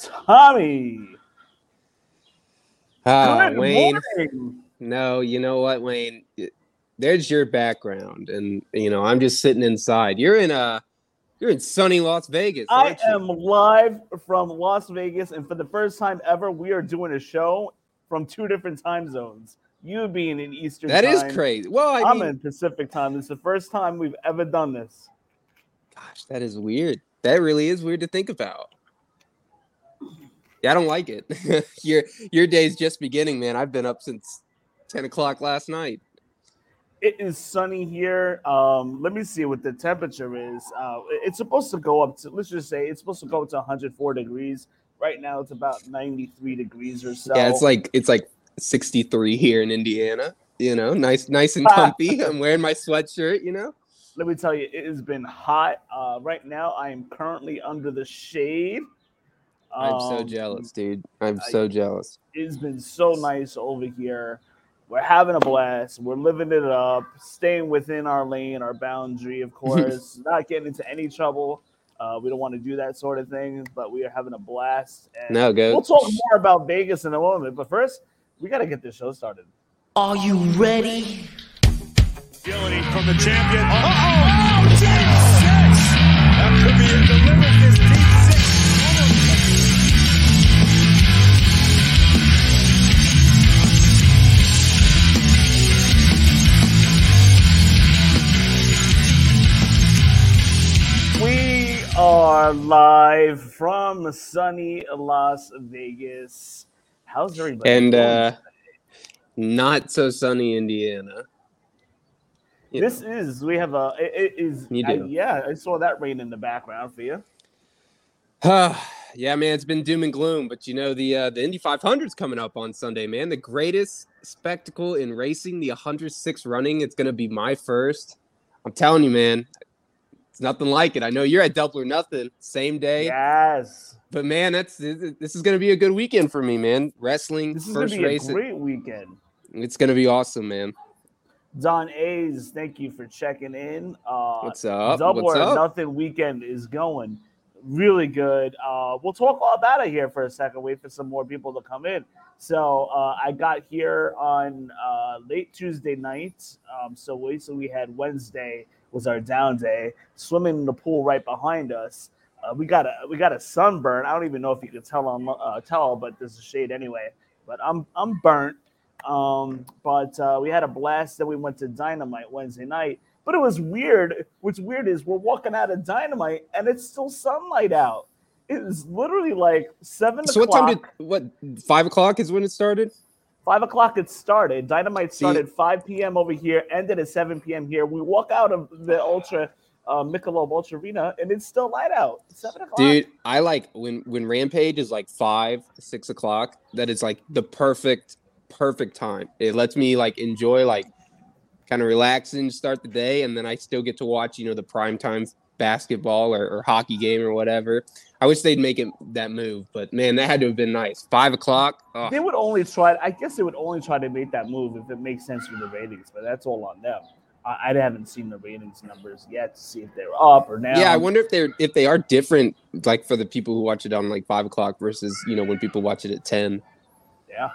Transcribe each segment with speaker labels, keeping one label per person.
Speaker 1: Tommy.
Speaker 2: Ah,
Speaker 1: Good
Speaker 2: Wayne.
Speaker 1: morning.
Speaker 2: No, you know what, Wayne? There's your background, and you know I'm just sitting inside. You're in uh you're in sunny Las Vegas.
Speaker 1: I am live from Las Vegas, and for the first time ever, we are doing a show from two different time zones. You being in Eastern
Speaker 2: That is
Speaker 1: time,
Speaker 2: crazy. Well, I
Speaker 1: I'm
Speaker 2: mean,
Speaker 1: in Pacific time. It's the first time we've ever done this.
Speaker 2: gosh, that is weird. That really is weird to think about. Yeah, I don't like it. your your day's just beginning, man. I've been up since ten o'clock last night.
Speaker 1: It is sunny here. Um, let me see what the temperature is. Uh, it's supposed to go up to, let's just say, it's supposed to go up to 104 degrees. Right now, it's about 93 degrees or so.
Speaker 2: Yeah, it's like it's like 63 here in Indiana. You know, nice, nice and comfy. I'm wearing my sweatshirt. You know.
Speaker 1: let me tell you, it has been hot. Uh, right now, I am currently under the shade.
Speaker 2: I'm so
Speaker 1: Um,
Speaker 2: jealous, dude. I'm
Speaker 1: I-
Speaker 2: so jealous.
Speaker 1: It's been so nice over here. We're having a blast. We're living it up, staying within our lane, our boundary, of course, not getting into any trouble. Uh, we don't want to do that sort of thing, but we are having a blast. And
Speaker 2: No, go.
Speaker 1: We'll talk more about Vegas in a moment, but first, we got to get this show started.
Speaker 3: Are you ready?
Speaker 4: Agility from the champion. Uh-oh. Oh, deep six. That could be it. Delivered this
Speaker 1: are live from sunny Las Vegas. How's everybody?
Speaker 2: And uh not so sunny Indiana. You
Speaker 1: this is we have a it, it is
Speaker 2: You
Speaker 1: I-
Speaker 2: do.
Speaker 1: yeah I saw that rain in the background for you.
Speaker 2: know. yeah, man, it's been doom and gloom, but you know the uh, the Indy 500's coming up on Sunday, man. The greatest spectacle in racing, the 106 running. It's gonna be my first. I'm telling you, man, it's nothing like it. I know you're at Double or Nothing, same day,
Speaker 1: Yes,
Speaker 2: but man, that's this is gonna be a good weekend for me, man. Wrestling,
Speaker 1: this is
Speaker 2: first
Speaker 1: gonna be a great weekend.
Speaker 2: it's gonna be awesome, man.
Speaker 1: Don A's, thank you for checking in. Uh,
Speaker 2: What's up?
Speaker 1: Double
Speaker 2: What's
Speaker 1: or
Speaker 2: up?
Speaker 1: Nothing weekend is going really good. Uh, we'll talk all about it here for a second. Wait for some more people to come in. So uh, I got here on uh, late Tuesday night. Um, so we so we had Wednesday was our down day. Swimming in the pool right behind us. Uh, we got a we got a sunburn. I don't even know if you can tell on uh, tell, but there's a shade anyway. But I'm I'm burnt. Um, but uh, we had a blast. Then we went to Dynamite Wednesday night. But it was weird. What's weird is we're walking out of Dynamite and it's still sunlight out. It is literally like seven
Speaker 2: So what time did what five o'clock is when it started?
Speaker 1: Five o'clock it started. Dynamite
Speaker 2: See-
Speaker 1: started 5 p.m. over here, ended at 7 p.m. here. We walk out of the Ultra uh, Michelob Ultra Arena and it's still light out. Seven o'clock.
Speaker 2: Dude, I like when when Rampage is like five, six o'clock. That is like the perfect, perfect time. It lets me like enjoy like kind of relax and start the day, and then I still get to watch you know the prime time basketball or, or hockey game or whatever. I wish they'd make it that move, but man, that had to have been nice. Five o'clock. Oh,
Speaker 1: They would only try. I guess they would only try to make that move if it makes sense for the ratings, but that's all on them. I, I haven't seen the ratings numbers yet to see if they're up or down.
Speaker 2: yeah, I wonder if they're if they are different, like for the people who watch it on like five o'clock versus you know when people watch it at ten.
Speaker 1: Yeah.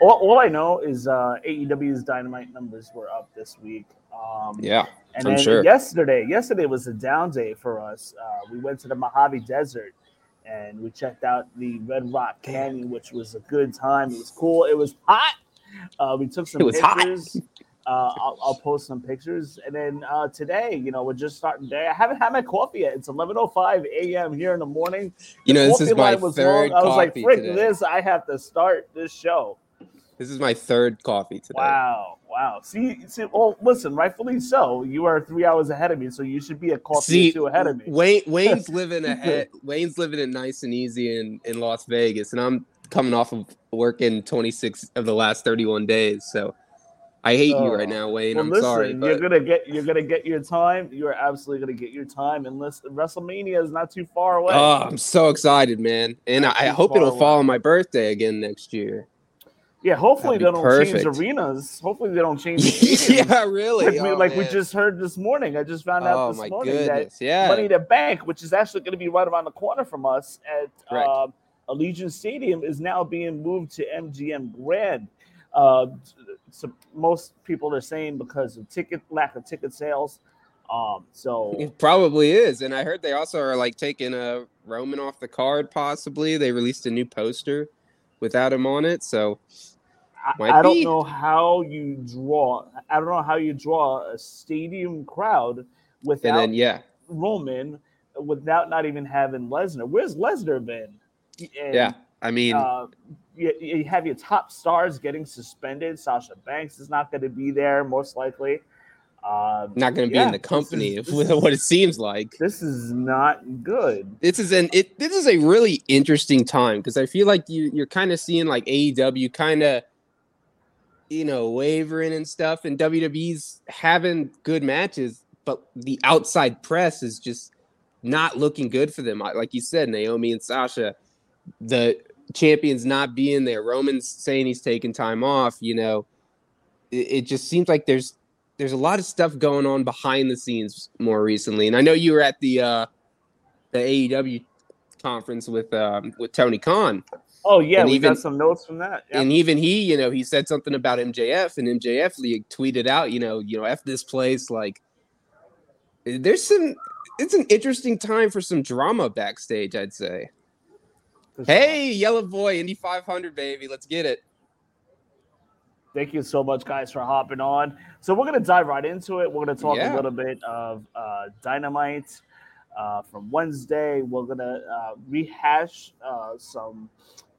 Speaker 1: All, all I know is uh, AEW's Dynamite numbers were up this week. Um,
Speaker 2: Yeah,
Speaker 1: And
Speaker 2: I'm
Speaker 1: then
Speaker 2: sure.
Speaker 1: yesterday, yesterday was a down day for us. Uh, we went to the Mojave Desert and we checked out the Red Rock Canyon, which was a good time. It was cool. It was hot. Uh, we took some
Speaker 2: It was hot.
Speaker 1: pictures. Uh, I'll, I'll post some pictures, and then uh, today, you know, we're just starting day. I haven't had my coffee yet. It's 11:05 a.m. here in the morning.
Speaker 2: You know, this is my third
Speaker 1: long. I was like, "Frick
Speaker 2: today.
Speaker 1: this! I have to start this show."
Speaker 2: This is my third coffee today.
Speaker 1: Wow, wow. See, see, well, listen, rightfully so. You are three hours ahead of me, so you should be a coffee
Speaker 2: See,
Speaker 1: or two ahead of me.
Speaker 2: Wayne Wayne's living ahead. Wayne's living it nice and easy in in Las Vegas, and I'm coming off of working 26 of the last 31 days. So I hate you right
Speaker 1: Oh.
Speaker 2: now, Wayne.
Speaker 1: Well,
Speaker 2: I'm
Speaker 1: listen,
Speaker 2: sorry,
Speaker 1: you're gonna get you're gonna get your time. You are absolutely gonna get your time, and listen, WrestleMania is not too far away.
Speaker 2: oh, I'm so excited, man, and
Speaker 1: Not
Speaker 2: I, I hope it'll
Speaker 1: away.
Speaker 2: fall on my birthday again next year.
Speaker 1: Yeah, hopefully they don't change
Speaker 2: perfect.
Speaker 1: arenas. Hopefully they don't change. The
Speaker 2: yeah, really.
Speaker 1: like, we,
Speaker 2: Oh,
Speaker 1: like we just heard this morning. I just found out
Speaker 2: Oh
Speaker 1: this morning that
Speaker 2: goodness! Yeah.
Speaker 1: Money to Bank, which is actually going to be right around the corner from us at um, Allegiant Stadium, is now being moved to MGM Grand. Uh, so most people are saying because of ticket lack of ticket sales. Um, so
Speaker 2: It probably is, and I heard they also are like taking a Roman off the card. Possibly they released a new poster without him on it. So
Speaker 1: I,
Speaker 2: Might
Speaker 1: I don't
Speaker 2: be.
Speaker 1: know how you draw. I don't know how you draw a stadium crowd without
Speaker 2: then yeah,
Speaker 1: Roman, without not even having Lesnar. Where's Lesnar been? And,
Speaker 2: yeah. I mean,
Speaker 1: Uh, you, you have your top stars getting suspended. Sasha Banks is not going to be there, most likely. Um,
Speaker 2: not going to be in the company
Speaker 1: is- this
Speaker 2: with
Speaker 1: is-
Speaker 2: what it seems like.
Speaker 1: this is not good.
Speaker 2: This is an it. This is a really interesting time because I feel like you you're kind of seeing like AEW kind of you know wavering and stuff, and WWE's having good matches, but the outside press is just not looking good for them. Like you said, Naomi and Sasha, the champions not being there. Roman's saying he's taking time off. You know, it, it just seems like there's there's a lot of stuff going on behind the scenes more recently. And I know you were at the uh the AEW conference with um with Tony Khan.
Speaker 1: Oh yeah,
Speaker 2: And
Speaker 1: we
Speaker 2: even-
Speaker 1: got some notes from that. Yeah.
Speaker 2: And even he, you know, he said something about MJF and MJF le- tweeted out, you know, you know, F this place like there's some it's an interesting time for some drama backstage, I'd say. Hey, Yellow Boy, Indy 500 baby, let's get it.
Speaker 1: Thank you so much, guys, for hopping on. So we're gonna dive right into it. We're gonna talk
Speaker 2: Yeah.
Speaker 1: a little bit of uh, Dynamite uh, from Wednesday. We're gonna uh, rehash uh, some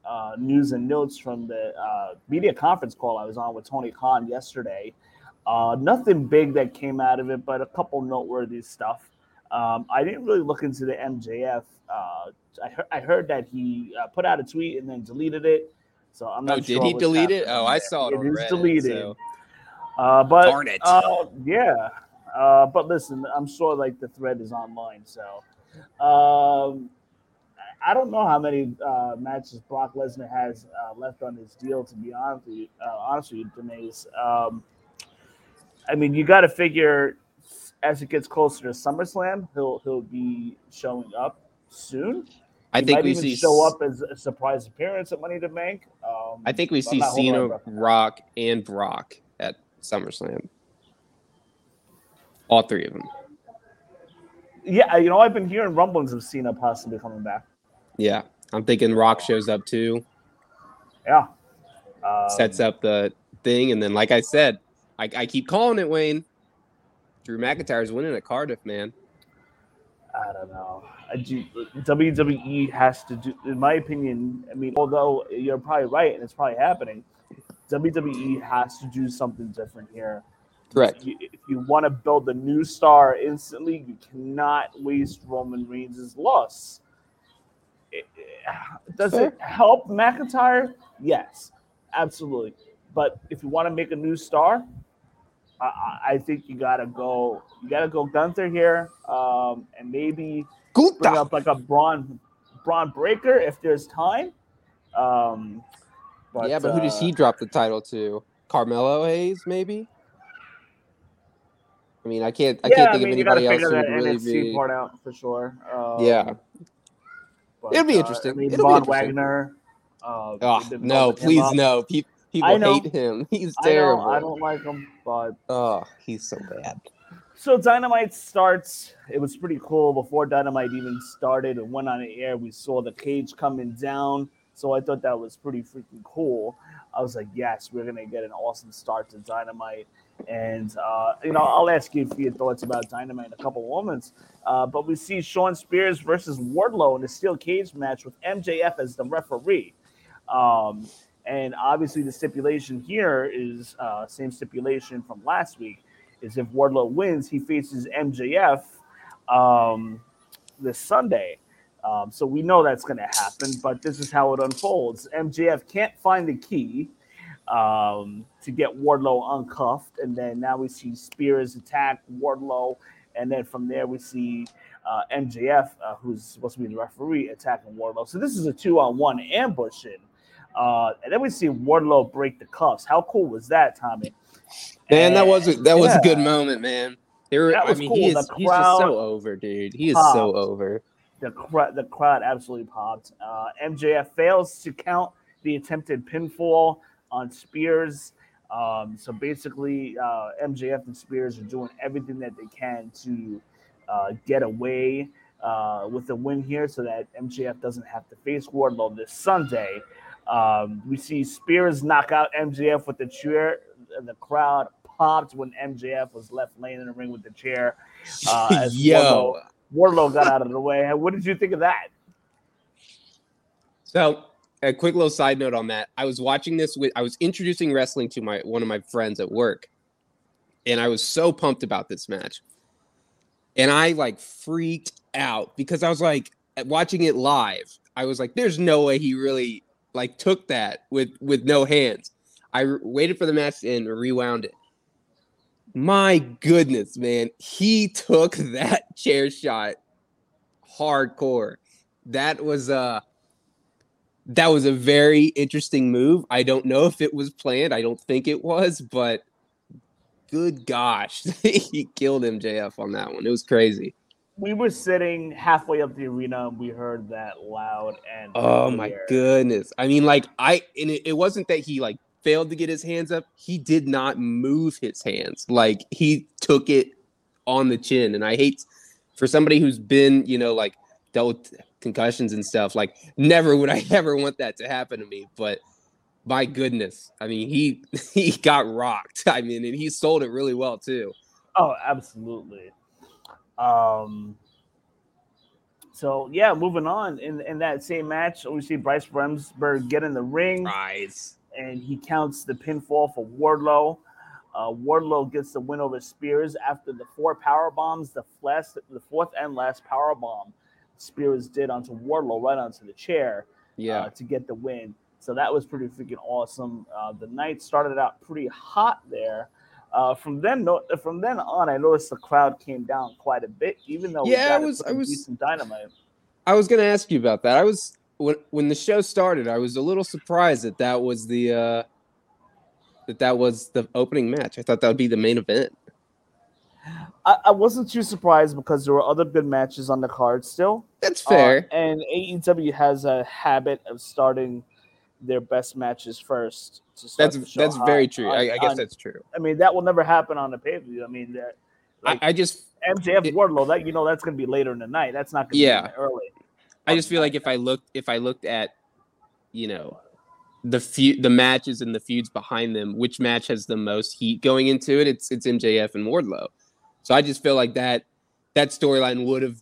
Speaker 1: uh, news and notes from the uh, media conference call I was on with Tony Khan yesterday. Uh, nothing big that came out of it, but a couple noteworthy stuff. Um, I didn't really look into the MJF. Uh, I, heard, I heard that he uh, put out a tweet and then deleted it. So I'm not
Speaker 2: Oh,
Speaker 1: sure.
Speaker 2: did he delete it? Oh, I saw it on
Speaker 1: is
Speaker 2: Reddit,
Speaker 1: deleted.
Speaker 2: so-
Speaker 1: Uh, but
Speaker 2: Darn it.
Speaker 1: Uh, yeah. Uh, but listen, I'm sure like the thread is online, so um, I don't know how many uh, matches Brock Lesnar has uh, left on his deal. To be honest with you, uh, honest with you, Denise. Um, I mean, you got to figure as it gets closer to SummerSlam, he'll he'll be showing up soon.
Speaker 2: I
Speaker 1: He
Speaker 2: think we see
Speaker 1: show up as a surprise appearance at Money to Bank. Um,
Speaker 2: I think we see
Speaker 1: not holding my
Speaker 2: Cena. Rock, and Brock at SummerSlam. All three of them.
Speaker 1: Yeah, you know, I've been hearing rumblings of Cena possibly coming back.
Speaker 2: Yeah, I'm thinking Rock shows up too,
Speaker 1: Yeah. Um,
Speaker 2: sets up the thing, and then, like I said, I, I keep calling it Wayne. Drew McIntyre's winning at Cardiff, man.
Speaker 1: I don't know. I do, WWE has to do, in my opinion. I mean, although you're probably right, and it's probably happening. WWE has to do something different here.
Speaker 2: Correct.
Speaker 1: You- If you want to build a new star instantly, you cannot waste Roman Reigns' loss. It- it- Does it help McIntyre? Yes, absolutely. But if you want to make a new star, I- I, I think you gotta go. You gotta go Gunther here, um, and maybe bring up like a Bron Bron Breakker if there's time. Um, but,
Speaker 2: yeah, but who does
Speaker 1: uh,
Speaker 2: he drop the title to? Carmelo Hayes, maybe. I mean, I can't. I
Speaker 1: yeah,
Speaker 2: can't
Speaker 1: I
Speaker 2: think
Speaker 1: mean,
Speaker 2: of anybody else who would really
Speaker 1: NXT
Speaker 2: be.
Speaker 1: part out for sure. Um,
Speaker 2: Yeah.
Speaker 1: but,
Speaker 2: It'll be
Speaker 1: uh,
Speaker 2: interesting.
Speaker 1: I mean,
Speaker 2: It'll be
Speaker 1: Von
Speaker 2: interesting.
Speaker 1: Wagner. Uh,
Speaker 2: Oh, no, please no. Pe- People
Speaker 1: I know.
Speaker 2: hate him. He's
Speaker 1: I know,
Speaker 2: terrible.
Speaker 1: I don't like him, but
Speaker 2: Oh, he's so bad.
Speaker 1: So Dynamite starts. It was pretty cool before Dynamite even started and went on the air. We saw the cage coming down, so I thought that was pretty freaking cool. I was like, yes, we're gonna get an awesome start to Dynamite. And uh, you know, I'll ask you for your thoughts about Dynamite in a couple moments. Uh, but we see Shawn Spears versus Wardlow in a steel cage match with MJF as the referee. Um, And obviously, the stipulation here is uh, same stipulation from last week. Is if Wardlow wins, he faces MJF um, this Sunday. Um, so we know that's going to happen, but this is how it unfolds. MJF can't find the key um, to get Wardlow uncuffed, and then now we see Spears attack Wardlow, and then from there we see uh, MJF, uh, who's supposed to be the referee, attacking Wardlow. So this is a two-on-one ambushing, uh, and then we see Wardlow break the cuffs. How cool was that, Tommy?
Speaker 2: Man, that was a, that was a good moment, man. Were, I mean,
Speaker 1: cool.
Speaker 2: he is
Speaker 1: The
Speaker 2: he's just so over, dude. He is
Speaker 1: popped.
Speaker 2: so over.
Speaker 1: the crowd the crowd absolutely popped. Uh, MJF fails to count the attempted pinfall on Spears. Um, so basically, uh, MJF and Spears are doing everything that they can to uh, get away uh, with the win here, so that MJF doesn't have to face Wardlow this Sunday. Um, we see Spears knock out MJF with the chair. And the crowd popped when MJF was left laying in the ring with the chair. Uh, as
Speaker 2: Yo,
Speaker 1: Wardlow got out of the way. What did you think of that?
Speaker 2: So, a quick little side note on that. I was watching this with I was introducing wrestling to my one of my friends at work. And I was so pumped about this match. And I like freaked out because I was like watching it live. I was like there's no way he really like took that with with no hands. I waited for the match and rewound it. My goodness, man. He took that chair shot hardcore. That was uh that was a very interesting move. I don't know if it was planned. I don't think it was, but good gosh, he killed MJF on that one. It was crazy.
Speaker 1: We were sitting halfway up the arena and we heard that loud and
Speaker 2: Oh my goodness. I mean, like I and it, it wasn't that he like failed to get his hands up. He did not move his hands. Like he took it on the chin. And I hate for somebody who's been, you know, like dealt with concussions and stuff, like never would I ever want that to happen to me. But my goodness. I mean, he he got rocked. I mean, and he sold it really well too.
Speaker 1: Oh, absolutely. Um. So yeah, moving on in in that same match, we see Bryce Remsburg get in the ring.
Speaker 2: Rise.
Speaker 1: and he counts the pinfall for Wardlow. Uh, Wardlow gets the win over Spears after the four power bombs, the last, the fourth and last power bomb Spears did onto Wardlow right onto the chair
Speaker 2: Yeah.
Speaker 1: uh, to get the win. So that was pretty freaking awesome. Uh, the night started out pretty hot there. Uh, from then, no, from then on, I noticed the crowd came down quite a bit, even though we
Speaker 2: Yeah, I
Speaker 1: got a
Speaker 2: was- I was-
Speaker 1: decent dynamite.
Speaker 2: I was gonna ask you about that. I was when when the show started. I was a little surprised that that was the uh, that that was the opening match. I thought that would be the main event.
Speaker 1: I, I wasn't too surprised because there were other good matches on the card still.
Speaker 2: That's
Speaker 1: Uh,
Speaker 2: fair.
Speaker 1: and AEW has a habit of starting their best matches first. To start
Speaker 2: that's that's very true.
Speaker 1: On-
Speaker 2: I, I guess
Speaker 1: on-
Speaker 2: that's true.
Speaker 1: I mean, that will never happen on the pay per view. I mean, that
Speaker 2: I,
Speaker 1: like,
Speaker 2: I just
Speaker 1: MJF
Speaker 2: it-
Speaker 1: Wardlow, that you know, that's going to be later in the night. That's not going to
Speaker 2: Yeah.
Speaker 1: be early.
Speaker 2: I just feel like if I looked if I looked at you know the feud the matches and the feuds behind them, which match has the most heat going into it? It's it's MJF and Wardlow. So I just feel like that that storyline would have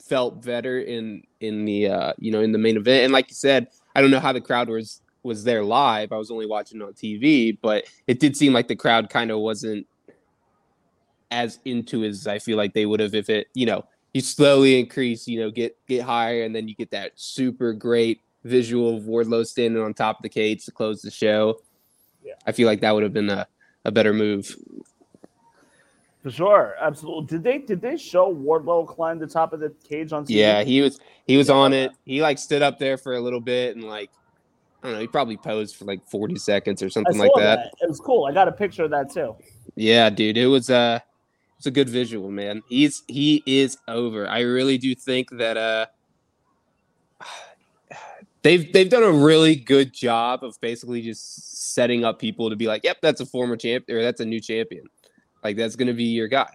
Speaker 2: felt better in in the uh you know in the main event. And like you said, I don't know how the crowd was was there live. I was only watching on TV, but it did seem like the crowd kind of wasn't as into as I feel like they would have if it, you know, you slowly increase, you know, get get higher, and then you get that super great visual of Wardlow standing on top of the cage to close the show.
Speaker 1: Yeah.
Speaker 2: I feel like that would have been a, a better move.
Speaker 1: For sure, absolutely. Did they did they show Wardlow climb the top of the cage on TV?
Speaker 2: Yeah, he was he was
Speaker 1: Yeah.
Speaker 2: on it. He like stood up there for a little bit and like I don't know, he probably posed for like 40 seconds or something like
Speaker 1: that.
Speaker 2: that.
Speaker 1: It was cool. I got a picture of that too.
Speaker 2: Yeah, dude, it was uh it's a good visual, man. He's he is over. I really do think that uh they've they've done a really good job of basically just setting up people to be like, "Yep, that's a former champ or that's a new champion." Like that's going to be your guy.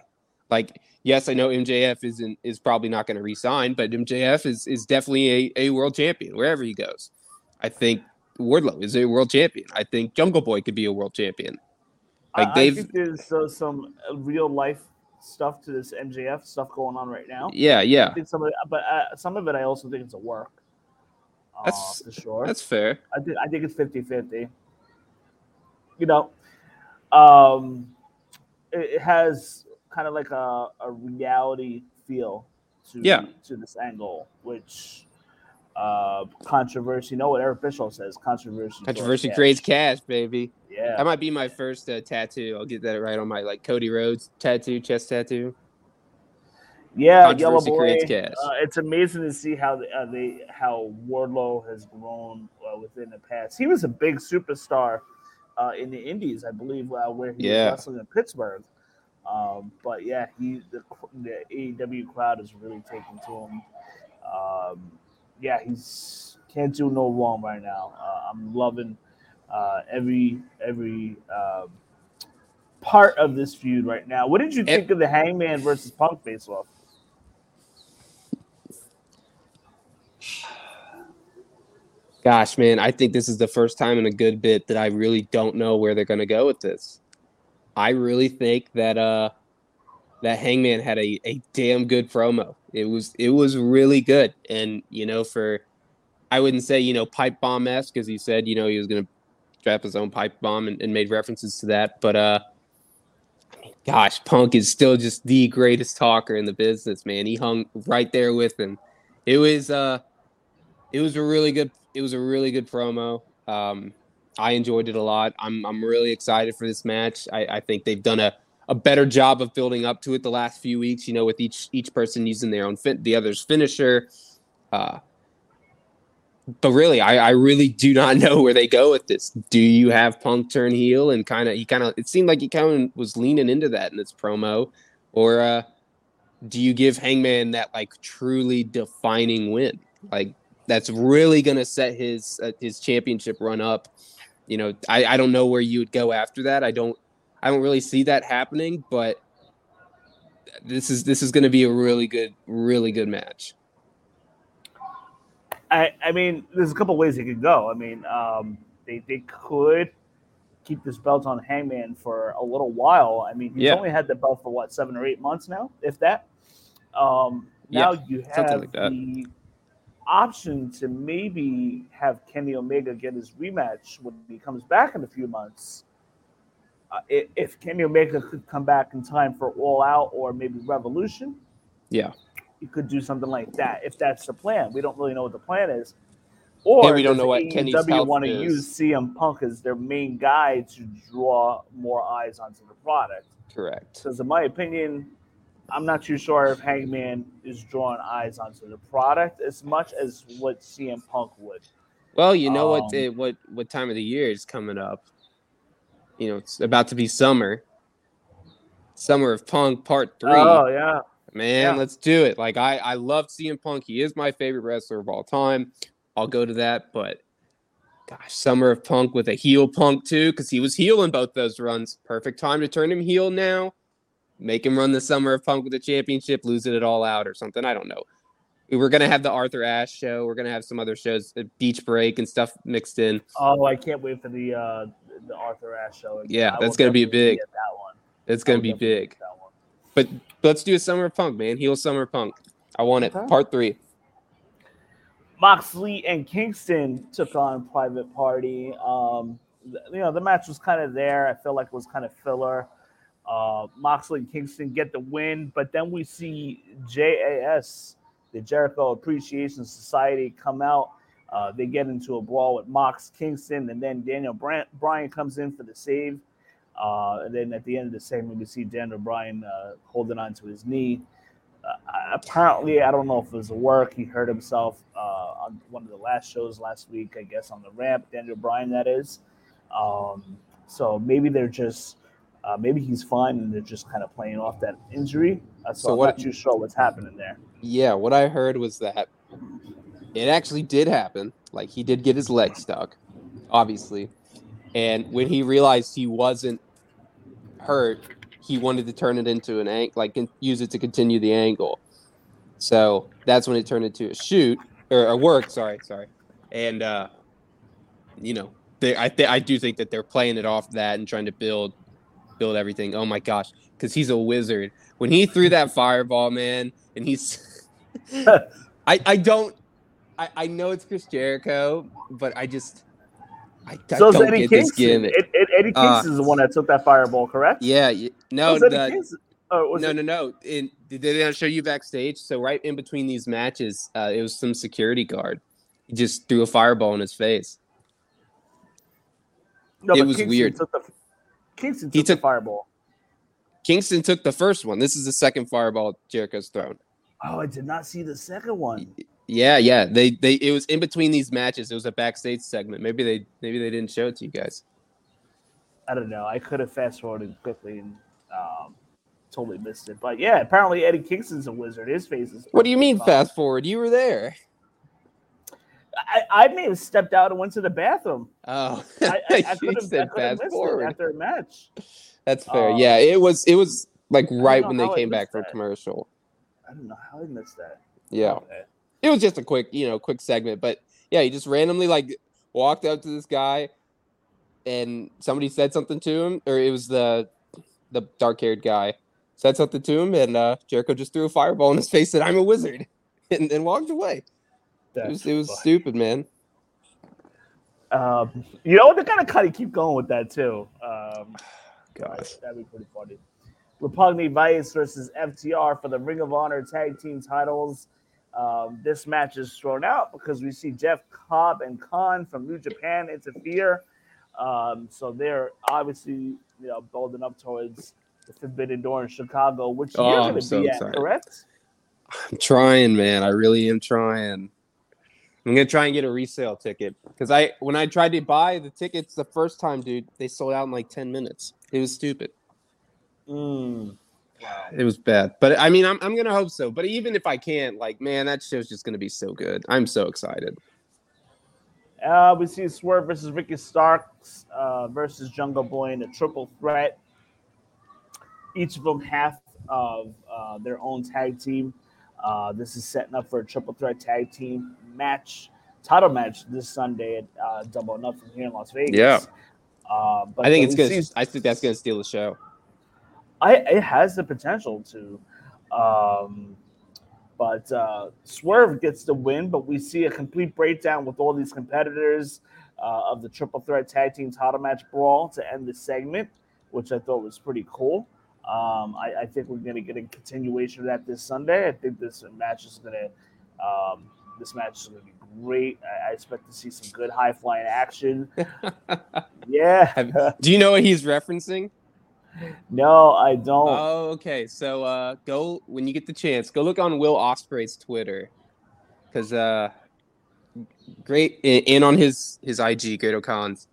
Speaker 2: Like yes, I know MJF isn't is probably not going to resign, but MJF is is definitely a, a world champion wherever he goes. I think Wardlow is a world champion. I think Jungle Boy could be a world champion. Like
Speaker 1: I, I
Speaker 2: they've
Speaker 1: think there's uh, some real life stuff to this MJF stuff going on right now.
Speaker 2: yeah, yeah.
Speaker 1: I think some of it, but uh, some of it I also think it's a work. Uh,
Speaker 2: That's-
Speaker 1: for sure.
Speaker 2: That's fair.
Speaker 1: I think I think it's 50-50. You know, um, it, has kind of like a, a reality feel to
Speaker 2: Yeah.
Speaker 1: to this angle, which uh, controversy. You know what Eric Bischoff says? Controversy.
Speaker 2: Controversy creates
Speaker 1: cash.
Speaker 2: baby.
Speaker 1: Yeah.
Speaker 2: That might be my first uh, tattoo. I'll get that right on my like Cody Rhodes tattoo, chest tattoo.
Speaker 1: Yeah, Yellow Boy.
Speaker 2: creates cash.
Speaker 1: Uh, it's amazing to see how the, uh, they how Wardlow has grown uh, within the past. He was a big superstar uh, in the Indies, I believe, uh, where he
Speaker 2: Yeah.
Speaker 1: was wrestling in Pittsburgh. Um, but yeah, he the, the AEW crowd is really taking to him. Um, yeah, he's can't do no wrong right now. Uh, I'm loving uh, every every um, part of this feud right now. What did you think of the Hangman versus Punk face off?
Speaker 2: Gosh, man, I think this is the first time in a good bit that I really don't know where they're going to go with this. I really think that uh that Hangman had a, a damn good promo. It was it was really good, and you know, for I wouldn't say you know pipe bomb esque because he said you know he was going to drop his own pipe bomb and, and made references to that, but uh, gosh, Punk is still just the greatest talker in the business, man. He hung right there with him. It was uh it was a really good it was a really good promo. Um, I enjoyed it a lot. I'm I'm really excited for this match. I, I think they've done a, a better job of building up to it the last few weeks. You know, with each each person using their own the other's finisher. Uh, but really, I, I really do not know where they go with this. Do you have Punk turn heel and kind of he kind of it seemed like he kind of was leaning into that in this promo, or uh, do you give Hangman that like truly defining win? Like that's really going to set his uh, his championship run up. You know, I, I don't know where you would go after that. I don't I don't really see that happening, but this is this is going to be a really good really good match.
Speaker 1: I, I mean, there's a couple ways it could go. I mean, um, they, they could keep this belt on Hangman for a little while. I mean, he's
Speaker 2: Yeah.
Speaker 1: only had the belt for what seven or eight months now, if that. Um,
Speaker 2: Yeah,
Speaker 1: now you
Speaker 2: something
Speaker 1: have
Speaker 2: like that.
Speaker 1: the option to maybe have Kenny Omega get his rematch when he comes back in a few months. Uh, if Kenny Omega could come back in time for All Out or maybe Revolution,
Speaker 2: Yeah.
Speaker 1: you could do something like that if that's the plan. We don't really know what the plan is. Or
Speaker 2: And we don't know what Kenny's health
Speaker 1: want to
Speaker 2: is.
Speaker 1: use CM Punk as their main guy to draw more eyes onto the product.
Speaker 2: Correct.
Speaker 1: Because in my opinion, I'm not too sure if Hangman is drawing eyes onto the product as much as what CM Punk would.
Speaker 2: Well, you know
Speaker 1: Um,
Speaker 2: what uh, what what time of the year is coming up? You know, it's about to be summer. Summer of Punk Part Three.
Speaker 1: Oh yeah,
Speaker 2: Man,
Speaker 1: Yeah.
Speaker 2: let's do it. Like I, I love CM Punk. He is my favorite wrestler of all time. I'll go to that, but gosh, Summer of Punk with a heel Punk too, because he was heel in both those runs. Perfect time to turn him heel now. Make him run the Summer of Punk with the championship, lose it all out or something. I don't know. We were gonna have the Arthur Ashe show. We're gonna have some other shows, uh, Beach Break and stuff mixed in.
Speaker 1: oh I can't wait for the uh, the Arthur Ashe show.
Speaker 2: Yeah,
Speaker 1: I
Speaker 2: that's gonna be
Speaker 1: definitely
Speaker 2: big.
Speaker 1: at that one.
Speaker 2: It's
Speaker 1: I
Speaker 2: gonna be big.
Speaker 1: at that one.
Speaker 2: But let's do a Summer of Punk, man. Heel Summer of Punk. I want it.
Speaker 1: Okay.
Speaker 2: Part three.
Speaker 1: Moxley and Kingston took on Private Party. Um, you know, the match was kind of there. I feel like it was kind of filler. Uh, Moxley and Kingston get the win, but then we see JAS, the Jericho Appreciation Society, come out. Uh, they get into a brawl with Mox Kingston, and then Daniel Bryan, Bryan comes in for the save. Uh, and then at the end of the segment, we see Daniel Bryan uh, holding on to his knee. Uh, apparently, I don't know if it was a work. He hurt himself uh, on one of the last shows last week, I guess, on the ramp. Daniel Bryan, that is. Um, so maybe they're just, uh, maybe he's fine and they're just kind of playing off that injury. Uh, so,
Speaker 2: So
Speaker 1: I'm
Speaker 2: what-
Speaker 1: not too sure what's happening there.
Speaker 2: Yeah, what I heard was that it actually did happen. Like he did get his leg stuck, obviously. And when he realized he wasn't hurt, he wanted to turn it into an angle, like use it to continue the angle. So that's when it turned into a shoot or a work. Sorry, sorry. And uh, you know, they, I th- I do think that they're playing it off that and trying to build build everything. Oh my gosh, because he's a wizard. When he threw that fireball, man, and he's I, I don't I, I know it's Chris Jericho, but I just I, I
Speaker 1: So
Speaker 2: don't
Speaker 1: Eddie
Speaker 2: get this gimmick.
Speaker 1: Ed, Ed, Eddie
Speaker 2: Uh,
Speaker 1: is the one that took that fireball, correct?
Speaker 2: Yeah, no,
Speaker 1: Was
Speaker 2: the-
Speaker 1: Kingston-
Speaker 2: no,
Speaker 1: it-
Speaker 2: no, no. In, did they not show you backstage? So right in between these matches, uh, it was some security guard. He just threw a fireball in his face.
Speaker 1: no,
Speaker 2: it was
Speaker 1: Kingston
Speaker 2: weird.
Speaker 1: Took the, Kingston
Speaker 2: He
Speaker 1: took fireball.
Speaker 2: Kingston took the first one. This is the second fireball Jericho's thrown.
Speaker 1: Oh, I did not see the second one.
Speaker 2: Yeah, yeah. They they it was in between these matches. It was a backstage segment. Maybe they maybe they didn't show it to you guys.
Speaker 1: I don't know. I could have fast forwarded quickly and um, totally missed it. But yeah, apparently Eddie Kingston's a wizard. His face is.
Speaker 2: What do you mean fast forward? You were there.
Speaker 1: I, I may have stepped out and went to the bathroom.
Speaker 2: Oh,
Speaker 1: I, I, I could have
Speaker 2: said
Speaker 1: I
Speaker 2: fast forward.
Speaker 1: after a match.
Speaker 2: That's fair.
Speaker 1: Um,
Speaker 2: yeah, it was it was like right when they came back
Speaker 1: missed
Speaker 2: from commercial.
Speaker 1: I don't know how I missed that.
Speaker 2: Yeah.
Speaker 1: Okay.
Speaker 2: it was just a quick, you know, quick segment. But yeah, he just randomly like walked up to this guy, and somebody said something to him, or it was the the dark haired guy said something to him, and uh, Jericho just threw a fireball in his face, said, "I'm a wizard," and then walked away. It was it was stupid, man.
Speaker 1: Um, you know, they're gonna kind of keep going with that too. Um,
Speaker 2: Gosh.
Speaker 1: that'd be pretty funny. Roppongi Vice versus FTR for the Ring of Honor Tag Team titles. Um, this match is thrown out because we see Jeff Cobb and Khan from New Japan interfere. Um, so they're obviously you know building up towards the Forbidden Door in Chicago, which
Speaker 2: Oh,
Speaker 1: you're going to
Speaker 2: so
Speaker 1: be at, correct?
Speaker 2: I'm trying, man. I really am trying. I'm gonna try and get a resale ticket because I when I tried to buy the tickets the first time, dude, they sold out in like ten minutes. It was stupid.
Speaker 1: Mm.
Speaker 2: It was bad, but I mean, I'm I'm gonna hope so. But even if I can't, like, man, that show's just gonna be so good. I'm so excited.
Speaker 1: Uh, we see Swerve versus Ricky Starks uh, versus Jungle Boy in a triple threat. Each of them half of uh, their own tag team. Uh, this is setting up for a triple threat tag team match, title match this Sunday at uh, Double or Nothing here in Las Vegas.
Speaker 2: Yeah.
Speaker 1: Uh, but
Speaker 2: I think it's gonna.
Speaker 1: see-
Speaker 2: I think that's gonna steal the show.
Speaker 1: I it has the potential to. Um, but uh, Swerve gets the win, but we see a complete breakdown with all these competitors uh, of the triple threat tag team title match brawl to end the segment, which I thought was pretty cool. Um, I, I think we're going to get a continuation of that this Sunday. I think this match is going to um, this match is going to be great. I, I expect to see some good high flying action. yeah.
Speaker 2: Do you know what he's referencing?
Speaker 1: no, I don't.
Speaker 2: Oh, okay. So uh go when you get the chance, go look on Will Ospreay's Twitter. Cause uh great in, in on his his IG, Great-O-Khan's.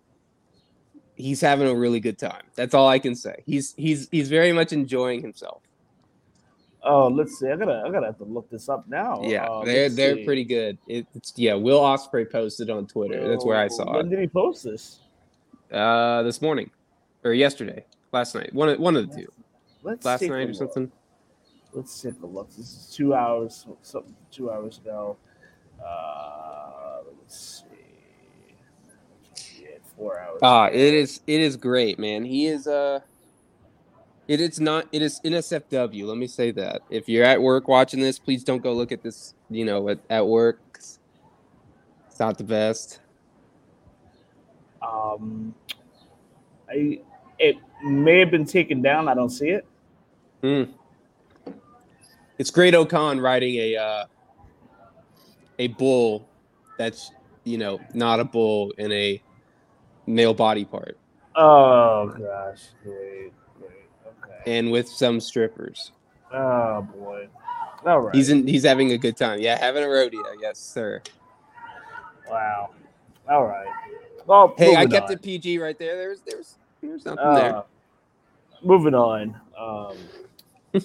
Speaker 2: He's having a really good time. That's all I can say. He's he's he's very much enjoying himself.
Speaker 1: Oh, let's see. I gotta, I gotta have to look this up now.
Speaker 2: Yeah,
Speaker 1: Uh,
Speaker 2: they're they're
Speaker 1: see.
Speaker 2: pretty good. It, it's yeah, Will Ospreay posted on Twitter. That's where I saw
Speaker 1: When
Speaker 2: it.
Speaker 1: When did he post this?
Speaker 2: Uh this morning. Or yesterday. Last night. One of one of the two.
Speaker 1: Let's
Speaker 2: Last night or something.
Speaker 1: Let's take a look. This is two hours, something two hours ago. Uh, let's see. Four hours.
Speaker 2: Ah, it is it is great, man. He is uh it is not it is NSFW, let me say that. If you're at work watching this, please don't go look at this, you know, at, at work. It's not the best.
Speaker 1: Um, I it may have been taken down. I don't see it.
Speaker 2: Hmm. It's great Ocon riding a uh a bull that's you know not a bull in a male body part
Speaker 1: Oh gosh, great, great. Okay.
Speaker 2: and with some strippers.
Speaker 1: Oh boy. All right.
Speaker 2: He's in he's having a good time. Yeah, having a rodeo, yes, sir.
Speaker 1: wow. All right. Well,
Speaker 2: Hey, I kept
Speaker 1: on.
Speaker 2: it PG right there. There's there's there's nothing there.
Speaker 1: Uh, moving on. Um,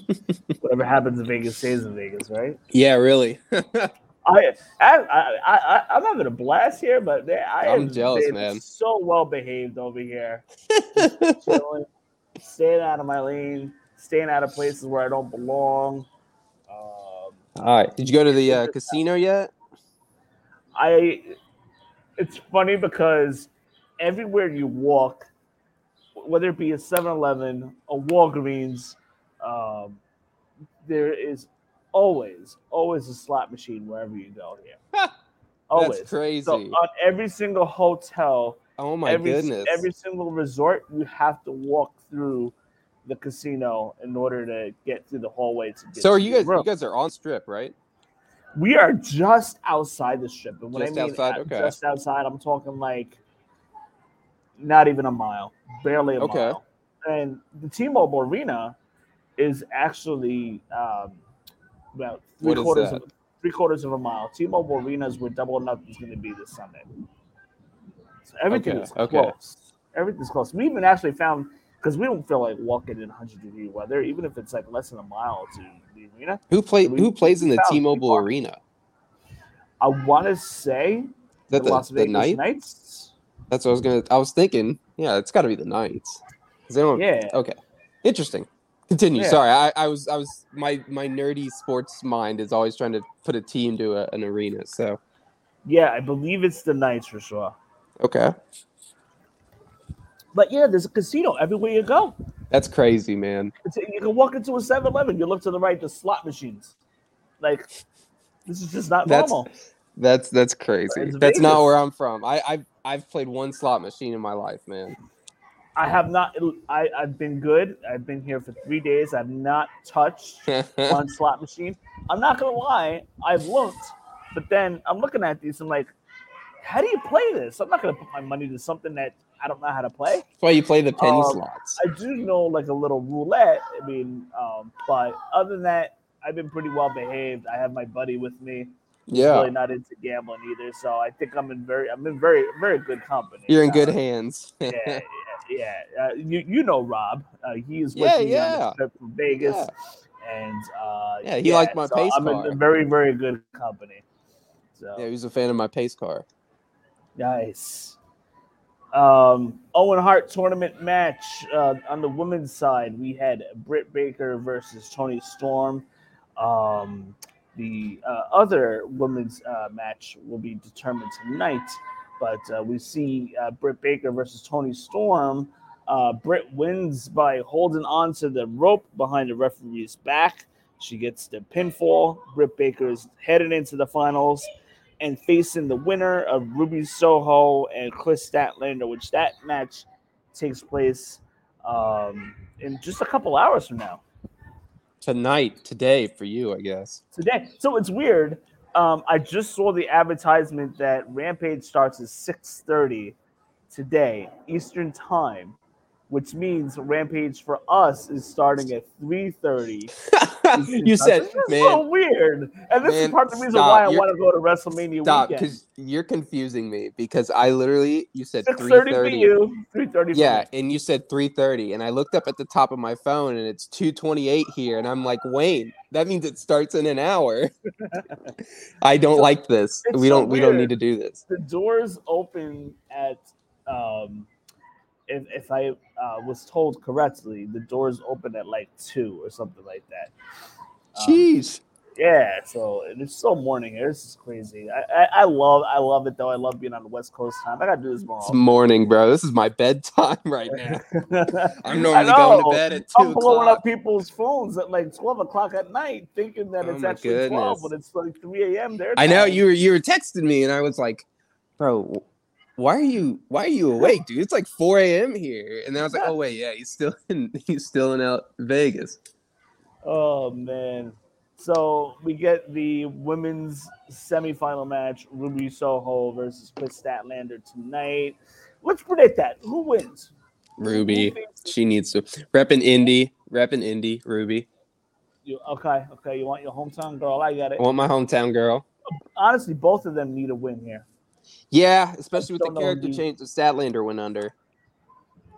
Speaker 1: whatever happens in Vegas stays in Vegas, right?
Speaker 2: Yeah, really.
Speaker 1: I, I, I, I, I'm having a blast here, but man, I
Speaker 2: I'm
Speaker 1: have
Speaker 2: jealous, man.
Speaker 1: So well behaved over here, chilling, staying out of my lane, staying out of places where I don't belong. Um,
Speaker 2: All right. Did you go to the uh, casino yet?
Speaker 1: I it's funny because everywhere you walk, whether it be a 7-Eleven, a Walgreens, um, there is always, always a slot machine wherever you go here. Always.
Speaker 2: That's crazy.
Speaker 1: So on every single hotel,
Speaker 2: oh my
Speaker 1: every,
Speaker 2: goodness.
Speaker 1: every single resort, you have to walk through the casino in order to get through the hallway to get
Speaker 2: so are you guys? You guys are on strip, right?
Speaker 1: We are just outside the strip, and when
Speaker 2: Just
Speaker 1: I mean
Speaker 2: outside? Okay.
Speaker 1: just outside, I'm talking like not even a mile, barely a
Speaker 2: Okay.
Speaker 1: mile. And the T-Mobile Arena is actually um, about three
Speaker 2: What
Speaker 1: quarters of three quarters of a mile. T-Mobile Arena is where Double or Nothing is going to be this Sunday. So everything
Speaker 2: Okay,
Speaker 1: is
Speaker 2: okay.
Speaker 1: close. Everything's close. We even actually found because we don't feel like walking in 100 degree weather, even if it's like less than a mile to the arena.
Speaker 2: Who play?
Speaker 1: We-
Speaker 2: Who plays in the T-Mobile. Arena?
Speaker 1: I want to say
Speaker 2: That
Speaker 1: the,
Speaker 2: the,
Speaker 1: Las Vegas
Speaker 2: night?
Speaker 1: Knights.
Speaker 2: That's what I was gonna. I was thinking. Yeah, it's got to be the Knights. 'Cause They don't.
Speaker 1: Yeah.
Speaker 2: Okay. Interesting. Continue.
Speaker 1: Yeah.
Speaker 2: Sorry, I, I was I was my my nerdy sports mind is always trying to put a team to a, an arena. So
Speaker 1: Yeah, I believe it's the Knights for sure.
Speaker 2: okay,
Speaker 1: But yeah, there's a casino everywhere you go.
Speaker 2: that's crazy, man.
Speaker 1: It's, you can walk into a 7-Eleven, you look to the right, the slot machines. Like this is just not
Speaker 2: That's-
Speaker 1: normal.
Speaker 2: That's that's crazy. That's not where I'm from. I I've I've played one slot machine in my life, man.
Speaker 1: I have not. I I've been good. I've been here for three days. I've not touched one slot machine. I'm not gonna lie. I've looked, but then I'm looking at these. I'm like, how do you play this? I'm not gonna put my money to something that I don't know how to play.
Speaker 2: That's why you play the penny
Speaker 1: Um,
Speaker 2: slots.
Speaker 1: I do know like a little roulette. I mean, um, but other than that, I've been pretty well behaved. I have my buddy with me.
Speaker 2: Yeah,
Speaker 1: really not into gambling either. So I think I'm in very, I'm in very, very good company.
Speaker 2: you're in good hands.
Speaker 1: yeah, yeah, yeah. Uh, you you know Rob. Uh, he is with
Speaker 2: Yeah,
Speaker 1: me on the trip from Vegas,
Speaker 2: Yeah.
Speaker 1: and uh,
Speaker 2: Yeah, he liked my
Speaker 1: so
Speaker 2: pace
Speaker 1: I'm in
Speaker 2: car.
Speaker 1: a very very good company. So
Speaker 2: yeah, he was a fan of my pace car.
Speaker 1: nice. Um, Owen Hart tournament match uh, on the women's side. We had Britt Baker versus Toni Storm. Um, the uh, other women's uh, match will be determined tonight, but uh, we see uh, Britt Baker versus Toni Storm. Uh, Britt wins by holding on to the rope behind the referee's back. She gets the pinfall. Britt Baker is headed into the finals and facing the winner of Ruby Soho and Kris Statlander, which that match takes place um, in just a couple hours from now.
Speaker 2: Tonight, today for you, I guess.
Speaker 1: today. So it's weird. Um, I just saw the advertisement that Rampage starts at six thirty today Eastern Time, which means Rampage for us is starting at three thirty.
Speaker 2: you said,
Speaker 1: this is
Speaker 2: man,
Speaker 1: so weird, and this is part of the reason
Speaker 2: stop.
Speaker 1: why I
Speaker 2: You're-
Speaker 1: want to go to WrestleMania
Speaker 2: stop
Speaker 1: weekend.
Speaker 2: because you're confusing me because I literally you said
Speaker 1: Six
Speaker 2: three
Speaker 1: thirty for you, three thirty.
Speaker 2: Yeah, and you said 3:30 and I looked up at the top of my phone and it's 2:28 here and I'm like, "Wayne, that means it starts in an hour." I don't
Speaker 1: So,
Speaker 2: like this. We don't we don't need to do this.
Speaker 1: the doors open at um if, if i uh, was told correctly the doors open at like two or something like that Um,
Speaker 2: Jeez.
Speaker 1: yeah so it's still morning here this is crazy I, I i love i love it though i love being on the west coast time i gotta do this more
Speaker 2: It's morning, bro. This is my bedtime right now. I'm normally going to bed at 2
Speaker 1: I'm blowing
Speaker 2: o'clock.
Speaker 1: up people's phones at like 12 o'clock at night, thinking that
Speaker 2: Oh
Speaker 1: it's actually 12, but it's like 3 a.m. there.
Speaker 2: I know you were you were texting me and I was like, "Bro, why are you why are you awake, dude? It's like 4 a.m. here." And then I was like, "Oh wait, yeah, he's still in he's still in out Vegas."
Speaker 1: Oh man. So we get the women's semifinal match, Ruby Soho versus Kris Statlander tonight. Let's predict that. Who wins?
Speaker 2: Ruby, she needs to rep repping Indy, repping Indy, Ruby.
Speaker 1: You, okay, okay. You want your hometown girl? I got it.
Speaker 2: I want my hometown girl.
Speaker 1: Honestly, both of them need a win here.
Speaker 2: Yeah, especially with the character change that Statlander went under.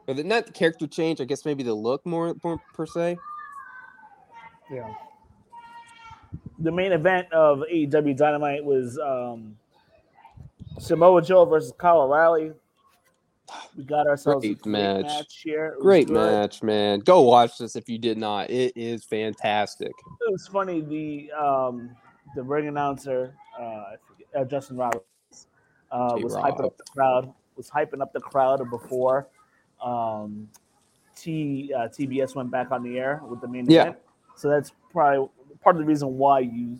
Speaker 2: Or the, not the character change, I guess maybe the look more, more per se.
Speaker 1: Yeah. The main event of AEW Dynamite was um, Samoa Joe versus Kyle O'Reilly. We got ourselves
Speaker 2: Great
Speaker 1: a great
Speaker 2: match.
Speaker 1: here.
Speaker 2: Great
Speaker 1: good.
Speaker 2: match, man. Go watch this if you did not. It is fantastic.
Speaker 1: it was funny. The um, the ring announcer, uh, uh, Justin Roberts, uh, was hyping up the crowd. Was hyping up the crowd before um, T uh, TBS went back on the air with the main
Speaker 2: Yeah.
Speaker 1: event. So that's probably part of the reason why you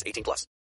Speaker 5: 18 plus.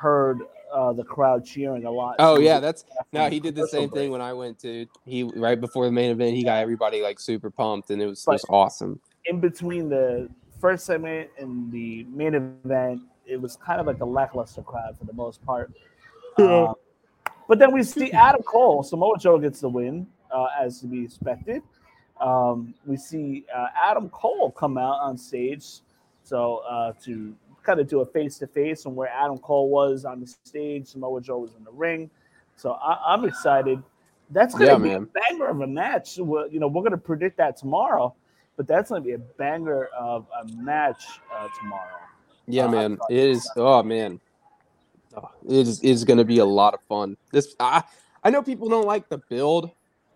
Speaker 1: Heard uh, the crowd cheering a lot.
Speaker 2: Oh
Speaker 1: too.
Speaker 2: yeah, that's no. He did the same
Speaker 1: break.
Speaker 2: thing when I went to. He right before the main event, he got everybody like super pumped, and it was
Speaker 1: But-
Speaker 2: just awesome.
Speaker 1: in between the first segment and the main event, it was kind of like a lackluster crowd for the most part. Uh, but then we see Adam Cole, Samoa Joe gets the win, uh, as to be expected. Um, we see uh, Adam Cole come out on stage, so uh, to kind of do a face to face from where Adam Cole was on the stage, Samoa Joe was in the ring. So I, I'm excited. That's gonna
Speaker 2: Yeah,
Speaker 1: be
Speaker 2: man.
Speaker 1: a banger of a match. We're, you know, we're gonna predict that tomorrow, but that's gonna be a banger of a match uh, tomorrow.
Speaker 2: Yeah,
Speaker 1: Uh,
Speaker 2: man, it is. Oh man, oh, it is to be a lot of fun. This I I know people don't like the build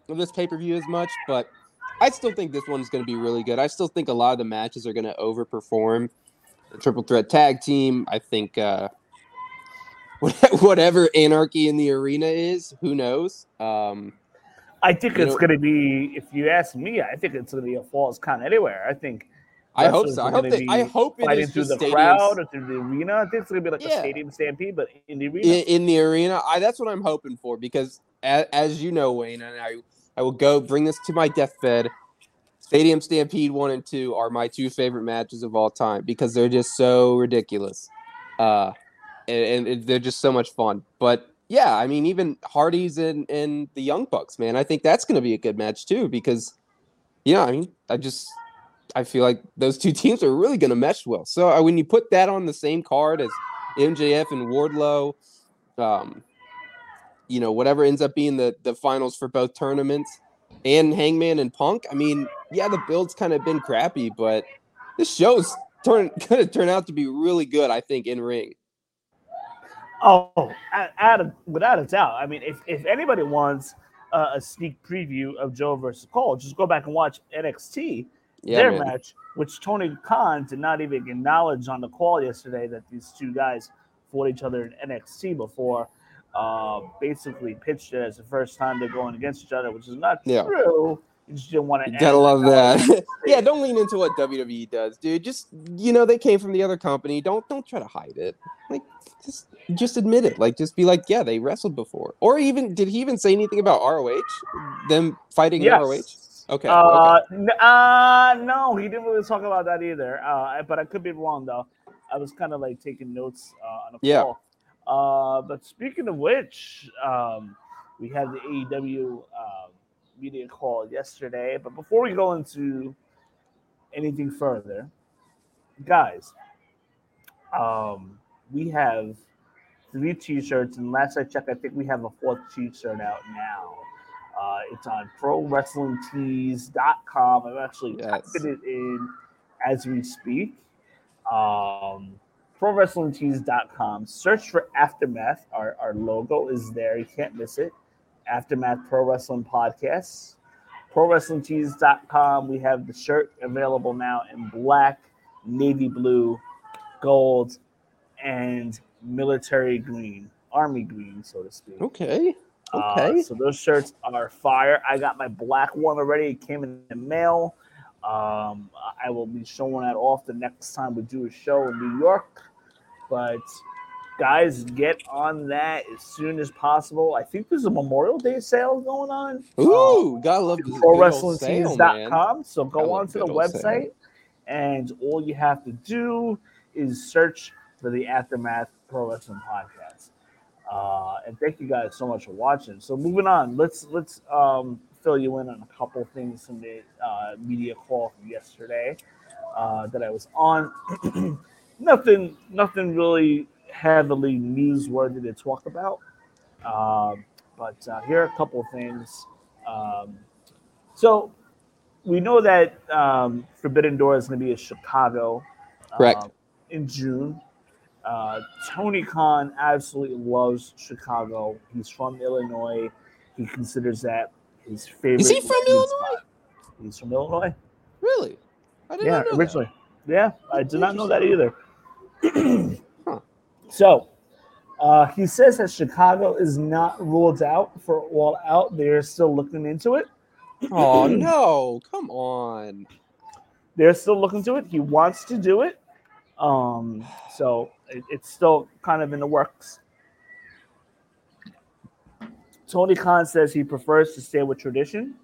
Speaker 2: of this pay per view as much, but I still think this one's going to be really good. I still think a lot of the matches are going to overperform triple threat tag team. I think uh, whatever anarchy in the arena is, who knows? Um,
Speaker 1: I think it's going to be, if you ask me, I think it's going to be a falls count anywhere. I think.
Speaker 2: I hope so. I hope
Speaker 1: gonna
Speaker 2: I hope it is
Speaker 1: through the
Speaker 2: stadiums.
Speaker 1: crowd or through the arena. I think it's going to be like
Speaker 2: Yeah.
Speaker 1: a stadium stampede, but in the arena.
Speaker 2: in, in the arena. I that's what I'm hoping for because as, as you know, Wayne, and I I will go bring this to my deathbed. Stadium Stampede one and two are my two favorite matches of all time because they're just so ridiculous, uh, and, and they're just so much fun. But yeah, I mean, even Hardy's and and the Young Bucks, man, I think that's going to be a good match too because, yeah, I mean, I just I feel like those two teams are really going to mesh well. So uh, when you put that on the same card as MJF and Wardlow, um, you know, whatever ends up being the the finals for both tournaments, and Hangman and Punk. I mean, yeah, the build's kind of been crappy, but this show's turn going to turn out to be really good. I think in ring.
Speaker 1: Oh, out of, without a doubt. I mean, if, if anybody wants uh, a sneak preview of Joe versus Cole, just go back and watch NXT,
Speaker 2: Yeah,
Speaker 1: their
Speaker 2: man.
Speaker 1: match, which Tony Khan did not even acknowledge on the call yesterday that these two guys fought each other in NXT before. Uh, basically pitched it as the first time they're going against each other, which is not
Speaker 2: Yeah.
Speaker 1: true. You just didn't want to.
Speaker 2: Gotta love that. yeah, don't lean into what WWE does, dude. Just you know, they came from the other company. Don't don't try to hide it. Like just just admit it. Like just be like, yeah, they wrestled before. Or even did he even say anything about ROH? Them fighting
Speaker 1: Yes.
Speaker 2: ROH? Okay.
Speaker 1: Uh,
Speaker 2: okay.
Speaker 1: n- uh, no, he didn't really talk about that either. Uh, but I could be wrong though. I was kind of like taking notes uh, on a
Speaker 2: Yeah.
Speaker 1: call. Uh, but speaking of which, um, we had the AEW uh, media call yesterday. But before we go into anything further, guys, um, we have three T-shirts, and last I checked, I think we have a fourth T-shirt out now. Uh, it's on ProWrestlingTees.com. I'm actually
Speaker 2: Yes.
Speaker 1: typing it in as we speak. Um, ProWrestlingTees.com. Search for Aftermath. Our, our logo is there. You can't miss it. Aftermath Pro Wrestling Podcast. ProWrestlingTees.com. We have the shirt available now in black, navy blue, gold, and military green, army green, so to speak.
Speaker 2: Okay.
Speaker 1: Uh,
Speaker 2: Okay.
Speaker 1: so those shirts are fire. I got my black one already. It came in the mail. Um, I will be showing that off the next time we do a show in New York. But guys, get on that as soon as possible. I think there's a Memorial Day sale going on.
Speaker 2: Ooh, gotta love this good old sale,
Speaker 1: So go on to the
Speaker 2: old sale.
Speaker 1: website, and all you have to do is search for the Aftermath Pro Wrestling Podcast. Uh, and thank you guys so much for watching. So moving on, let's let's um, fill you in on a couple things from the uh, media call from yesterday uh, that I was on. nothing, nothing really heavily newsworthy to talk about. Um, but uh, here are a couple of things. Um, so we know that um, Forbidden Door is going to be in Chicago,
Speaker 2: Correct.
Speaker 1: uh, in June. Uh, Tony Khan absolutely loves Chicago. He's from Illinois. He considers that his favorite.
Speaker 2: Is he from Illinois?
Speaker 1: spot. He's from Illinois.
Speaker 2: Really? I didn't
Speaker 1: Yeah,
Speaker 2: know that.
Speaker 1: originally. Yeah, I did not know that either. So, uh, he says that Chicago is not ruled out for all out. They're still looking into it.
Speaker 2: Oh no! Come on.
Speaker 1: They're still looking to it. He wants to do it. Um, so it, it's still kind of in the works. Tony Khan says he prefers to stay with tradition.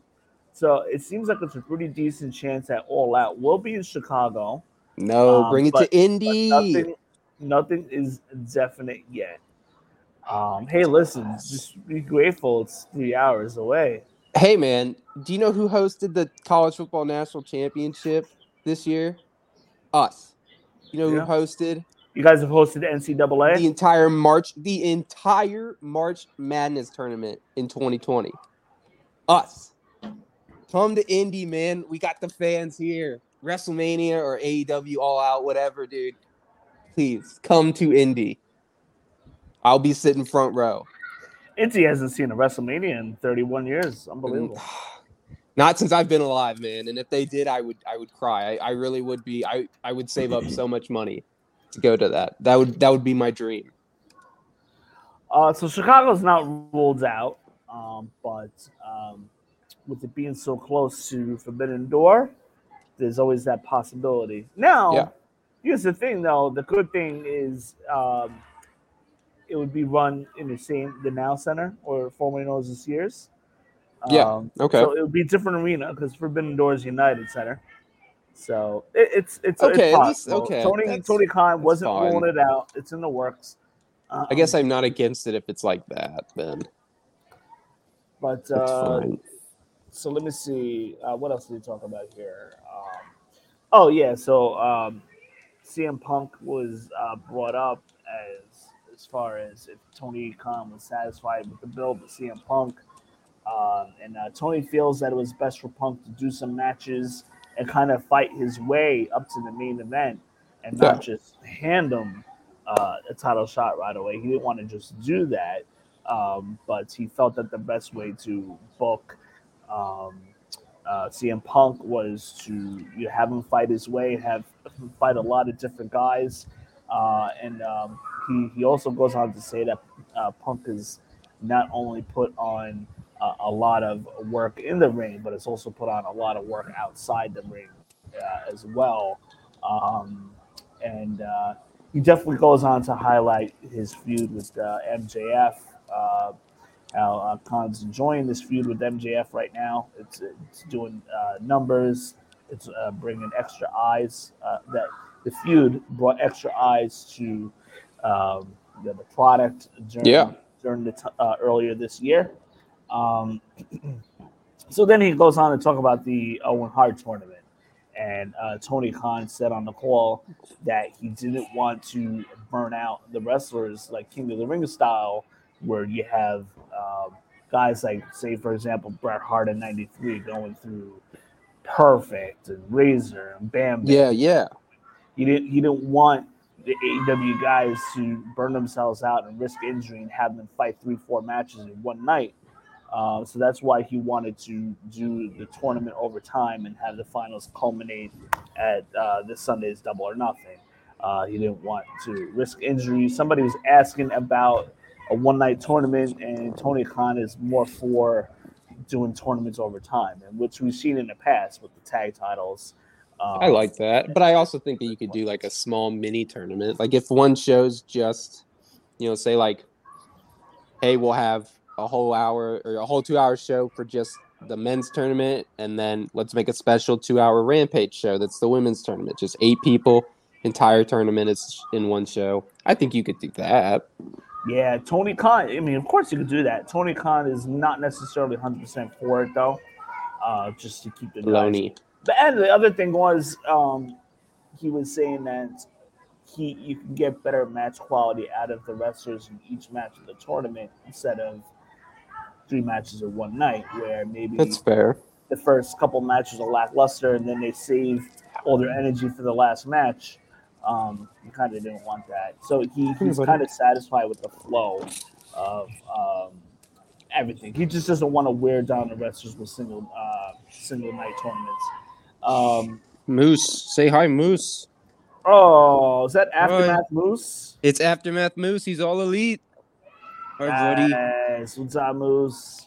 Speaker 1: So it seems like it's a pretty decent chance that All Out will be in Chicago.
Speaker 2: No,
Speaker 1: Um,
Speaker 2: bring it
Speaker 1: but-
Speaker 2: to Indy.
Speaker 1: Nothing, nothing is definite yet. Um, hey, listen, just be grateful. It's three hours away.
Speaker 2: Hey man, do you know who hosted the college football national championship this year? Us. You know
Speaker 1: Yeah.
Speaker 2: who hosted
Speaker 1: You guys have hosted NCAA.
Speaker 2: the entire March the entire March Madness tournament in 2020? Us. Come to Indy, man. We got the fans here. WrestleMania or AEW All Out, whatever, dude. Please come to Indy. I'll be sitting front row.
Speaker 1: Indy hasn't seen a WrestleMania in 31 years. Unbelievable.
Speaker 2: Not since I've been alive, man. And if they did, I would I would cry. I, I really would be. I, I would save up so much money to go to that. That would that would be my dream.
Speaker 1: Uh, so Chicago's not ruled out, um, but um, with it being so close to Forbidden Door, there's always that possibility. Now,
Speaker 2: Yeah.
Speaker 1: here's the thing, though. The good thing is um, it would be run in the same the Now Center or formerly known as the Sears.
Speaker 2: Yeah, okay.
Speaker 1: So it would be a different arena because Forbidden Doors United Center. So it, it's it's
Speaker 2: Okay,
Speaker 1: It's
Speaker 2: least- okay,
Speaker 1: Tony
Speaker 2: that's-
Speaker 1: Tony Khan wasn't
Speaker 2: fine.
Speaker 1: it out. It's in the works.
Speaker 2: I guess
Speaker 1: Um,
Speaker 2: I'm not against it if it's like that. Then
Speaker 1: But uh. So let me see. Uh, what else did we talk about here? Um, oh yeah, so um, CM Punk was uh, brought up as as far as if Tony Khan was satisfied with the build with CM Punk, um, and uh, Tony feels that it was best for Punk to do some matches and kind of fight his way up to the main event and not just hand him uh, a title shot right away. He didn't want to just do that, um, but he felt that the best way to book um, uh, CM Punk was to you know, have him fight his way, have him fight a lot of different guys, uh, and um, he he also goes on to say that uh, Punk is not only put on uh, a lot of work in the ring, but it's also put on a lot of work outside the ring uh, as well. Um, and uh, he definitely goes on to highlight his feud with uh, MJF. Uh, how uh, Khan's enjoying this feud with MJF right now. It's it's doing uh, numbers. It's uh, bringing extra eyes. Uh, that the feud brought extra eyes to um, the, the product during
Speaker 2: Yeah.
Speaker 1: during the t- uh, earlier this year. Um, so then he goes on to talk about the Owen Hart tournament. And uh, Tony Khan said on the call that he didn't want to burn out the wrestlers like King of the Ring style, where you have um, guys like, say, for example, Bret Hart in '93 going through Perfect and Razor and Bam. Bam.
Speaker 2: Yeah, yeah.
Speaker 1: He didn't. He didn't want the AEW guys to burn themselves out and risk injury and have them fight three, four matches in one night. Uh, so that's why he wanted to do the tournament over time and have the finals culminate at uh, this Sunday's Double or Nothing. Uh, he didn't want to risk injury. Somebody was asking about a one night tournament, and Tony Khan is more for doing tournaments over time, and which we've seen in the past with the tag titles. Um,
Speaker 2: I like that, but I also think that you could do like a small mini tournament. Like if one show's just, you know, say like, hey, we'll have a whole hour or a whole two hour show for just the men's tournament, and then let's make a special two hour rampage show that's the women's tournament. Just eight people, entire tournament is in one show. I think you could do that.
Speaker 1: Yeah, Tony Khan. I mean, of course you could do that. Tony Khan is not necessarily 100 percent for it though, uh, just to keep the
Speaker 2: Loney.
Speaker 1: But and the other thing was, um, he was saying that he you can get better match quality out of the wrestlers in each match of the tournament instead of three matches in one night, where maybe
Speaker 2: That's fair.
Speaker 1: the first couple matches are lackluster and then they save all their energy for the last match. Um, he kind of didn't want that, so he, he's
Speaker 2: buddy.
Speaker 1: kind of satisfied with the flow of um, everything. He just doesn't want to wear down the wrestlers with single uh, single night tournaments. Um,
Speaker 2: Moose, say hi, Moose.
Speaker 1: oh, is that aftermath Moose?
Speaker 2: It's aftermath Moose. He's all elite. All right, buddy.
Speaker 1: Yes, what's up, Moose?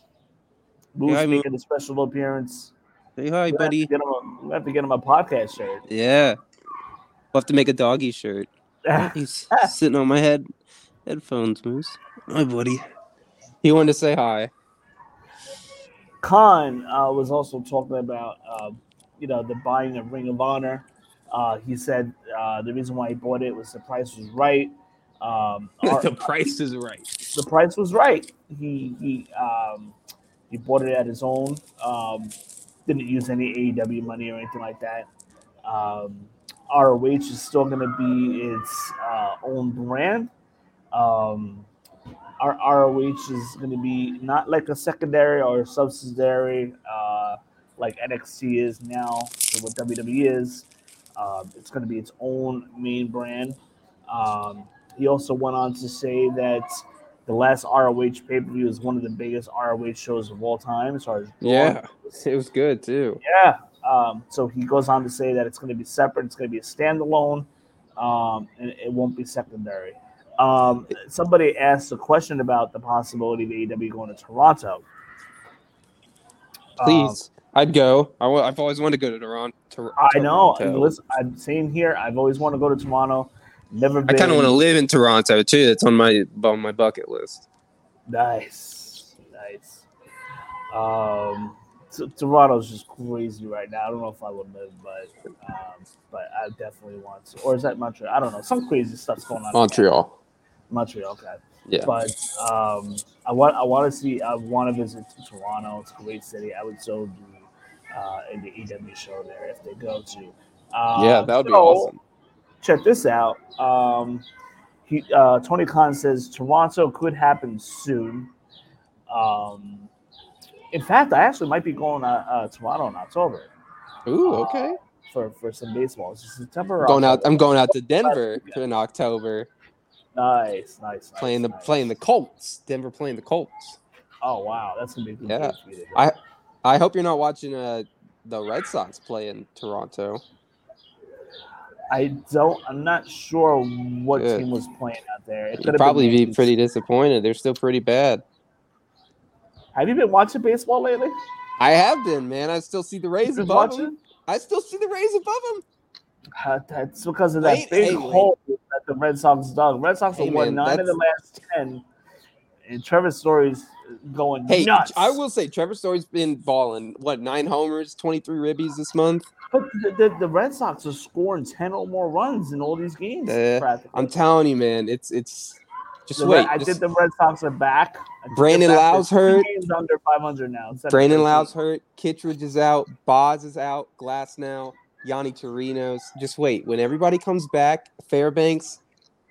Speaker 1: Moose
Speaker 2: hi, Moose.
Speaker 1: making a special appearance.
Speaker 2: Say hi,
Speaker 1: We have,
Speaker 2: buddy.
Speaker 1: to get him a, we have to get him a podcast shirt.
Speaker 2: Yeah. We'll have to make a doggy shirt. He's sitting on my head headphones, Moose. Hi, buddy. He wanted to say hi.
Speaker 1: Khan uh, was also talking about, uh, you know, the buying of Ring of Honor. Uh, he said uh, the reason why he bought it was the price was right. Um, our-
Speaker 2: the price is right.
Speaker 1: the price was right. He he um, he bought it at his own. Um, didn't use any AEW money or anything like that. Um, ROH is still going to be its uh, own brand. Um, our ROH is going to be not like a secondary or subsidiary uh, like NXT is now, or what WWE is. Um, it's going to be its own main brand. Um, he also went on to say that the last ROH pay per view is one of the biggest ROH shows of all time as far as
Speaker 2: Yeah. It was good, too.
Speaker 1: yeah. Um, so he goes on to say that it's going to be separate. It's going to be a standalone, um, and it won't be secondary. Um, somebody asked a question about the possibility of AEW going to Toronto. Um,
Speaker 2: Please. I'd go. I w- I've always wanted to go to Toronto.
Speaker 1: I know.
Speaker 2: Toronto.
Speaker 1: Listen, I'm saying here, I've always wanted to go to Toronto. Never
Speaker 2: I kind of want to live in Toronto too. That's on my on my bucket list.
Speaker 1: Nice, nice. Um, T- Toronto's just crazy right now. I don't know if I would live, but um, but I definitely want to. Or is that Montreal? I don't know. Some crazy stuff's going on.
Speaker 2: Montreal.
Speaker 1: Montreal, okay.
Speaker 2: Yeah.
Speaker 1: But um, I want I want to see. I want to visit Toronto. It's a great city. I would so do uh, in the EW show there if they go to. Uh,
Speaker 2: yeah, that would be awesome.
Speaker 1: Check this out. Um, he, uh, Tony Khan says Toronto could happen soon. Um, in fact, I actually might be going to uh, Toronto in October.
Speaker 2: Ooh,
Speaker 1: uh,
Speaker 2: okay.
Speaker 1: For for some baseball. It's September. or
Speaker 2: Going out. I'm going out to Denver in October.
Speaker 1: Nice, nice. nice
Speaker 2: Playing the
Speaker 1: nice.
Speaker 2: playing the Colts. Denver playing the Colts.
Speaker 1: Oh wow, that's gonna be good
Speaker 2: Yeah.
Speaker 1: game for you to go.
Speaker 2: I I hope you're not watching uh the Red Sox play in Toronto.
Speaker 1: I don't. I'm not sure what
Speaker 2: Good.
Speaker 1: team was playing out there. It
Speaker 2: You'd
Speaker 1: could
Speaker 2: probably be pretty disappointed. They're still pretty bad.
Speaker 1: Have you been watching baseball lately?
Speaker 2: I have been, man. I still see the Rays above
Speaker 1: watching?
Speaker 2: them. I still see the Rays above them.
Speaker 1: Uh, that's because of that
Speaker 2: Wait,
Speaker 1: big
Speaker 2: hey,
Speaker 1: hole that the Red Sox dug. Red Sox
Speaker 2: Hey,
Speaker 1: have won
Speaker 2: man,
Speaker 1: nine of the last ten, and Trevor Story's going
Speaker 2: Hey,
Speaker 1: nuts.
Speaker 2: I will say Trevor Story's been balling. What nine homers, twenty three ribbies this month?
Speaker 1: But the, the, the Red Sox are scoring ten or more runs in all these games.
Speaker 2: Uh. I'm telling you, man. It's it's just
Speaker 1: The
Speaker 2: wait.
Speaker 1: Red- I
Speaker 2: just-
Speaker 1: think the Red Sox are back.
Speaker 2: Brandon.
Speaker 1: Lowe's
Speaker 2: hurt.
Speaker 1: Games under 500 now.
Speaker 2: Brandon
Speaker 1: 13.
Speaker 2: Lowe's hurt. Kittredge is out. Boz is out. Glass now. Yonny Chirinos. Just wait. When everybody comes back, Fairbanks,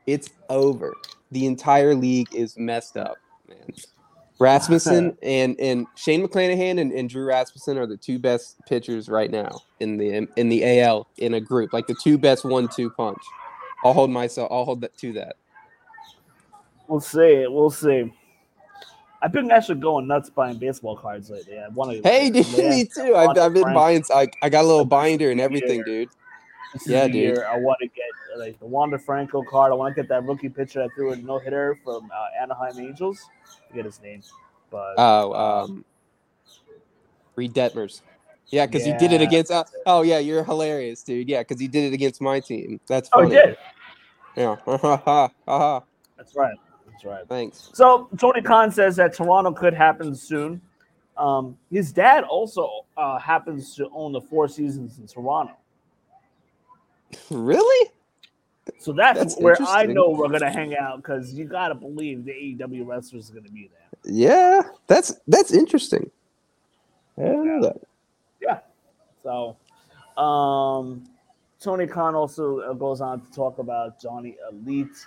Speaker 2: it's over. The entire league is messed up, man. Rasmussen and and Shane McClanahan and, and Drew Rasmussen are the two best pitchers right now in the in the AL in a group, like the two best one-two punch. I'll hold myself. I'll hold that to that.
Speaker 1: We'll see. We'll see. I've been actually going nuts buying baseball cards lately. I want to.
Speaker 2: Hey, dude, me too. I've, I've been buying. I, I got a little binder and everything, dude. Yeah, dude.
Speaker 1: I want to get like the Wander Franco card. I want to get that rookie pitcher that threw a no hitter from uh, Anaheim Angels. Forget his name, but
Speaker 2: Oh, um, Reid Detmers. Yeah, because you did it against. Uh, oh yeah, you're hilarious, dude. Yeah, because you did it against my team. That's
Speaker 1: oh,
Speaker 2: funny.
Speaker 1: he did.
Speaker 2: Yeah. Ha ha ha ha.
Speaker 1: That's right. That's right.
Speaker 2: Thanks.
Speaker 1: So Tony Khan says that Toronto could happen soon. Um, his dad also uh, happens to own the Four Seasons in Toronto.
Speaker 2: Really?
Speaker 1: So that's,
Speaker 2: That's
Speaker 1: where I know we're gonna hang out because you gotta believe the AEW wrestlers are gonna be there.
Speaker 2: Yeah, that's that's interesting. I don't know that.
Speaker 1: Yeah. So, um, Tony Khan also uh, goes on to talk about Johnny Elite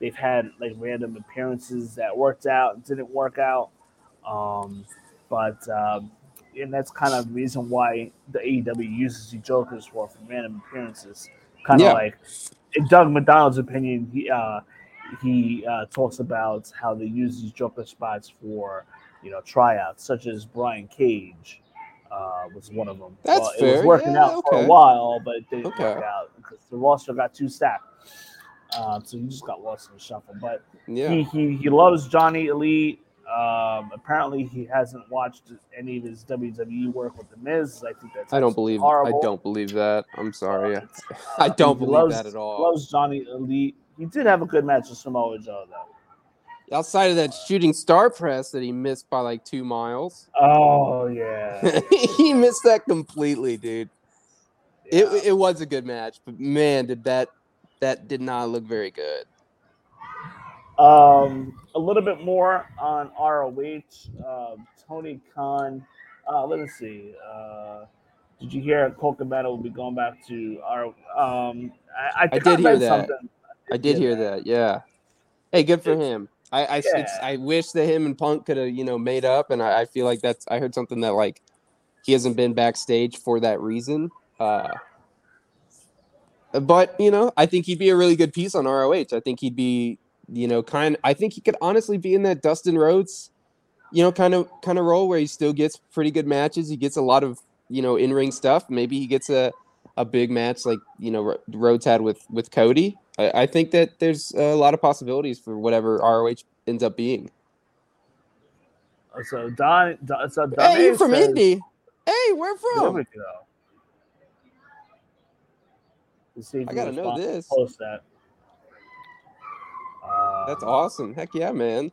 Speaker 1: they've had like random appearances that worked out and didn't work out. Um, but um, and that's kind of the reason why the AEW uses the Jokers for for random appearances. Kind of
Speaker 2: Yeah.
Speaker 1: like in Doug McDonald's opinion, he uh, he uh, talks about how they use these Joker spots for you know tryouts, such as Brian Cage uh, was one of them.
Speaker 2: That's
Speaker 1: well, It was working
Speaker 2: Yeah,
Speaker 1: out for a while, but it didn't
Speaker 2: Okay.
Speaker 1: work out because the roster got too stacked. Uh, so he just got lost in the shuffle. But
Speaker 2: Yeah.
Speaker 1: he, he he loves Johnny Elite. Um, apparently, he hasn't watched any of his WWE work with the Miz. I think that's
Speaker 2: I don't believe
Speaker 1: horrible.
Speaker 2: I don't believe that. I'm sorry.
Speaker 1: Uh,
Speaker 2: I don't believe
Speaker 1: loves-
Speaker 2: that at all.
Speaker 1: Loves Johnny Elite. He did have a good match with Samoa Joe though.
Speaker 2: Outside of that shooting star press that he missed by like two miles,
Speaker 1: Oh yeah.
Speaker 2: he missed that completely, dude. It it was a good match, but man, did that that did not look very good.
Speaker 1: Um, a little bit more on ROH. Um, Tony Khan. Uh, let me see. Uh, did you hear Colt Cabana will be going back to our? Um, I, I,
Speaker 2: I did hear that.
Speaker 1: something.
Speaker 2: I did hear that. Yeah. Hey, good for him. I I, it's,
Speaker 1: Yeah.
Speaker 2: I wish that him and Punk could have you know made up, and I, I feel like that's I heard something that like he hasn't been backstage for that reason. Uh, but you know, I think he'd be a really good piece on ROH. I think he'd be you know kind. I think he could honestly be in that Dustin Rhodes, you know, kind of kind of role where he still gets pretty good matches. He gets a lot of you know in ring stuff. Maybe he gets a a big match like you know Rhodes had with with Cody. I, I think that there's a lot of possibilities for whatever ROH ends up being.
Speaker 1: So Don, Don so Don
Speaker 2: Hey, you're from
Speaker 1: says-
Speaker 2: Indy. Hey, where from?
Speaker 1: We see if
Speaker 2: I gotta know this.
Speaker 1: Post that. Uh,
Speaker 2: That's awesome. Heck yeah, man.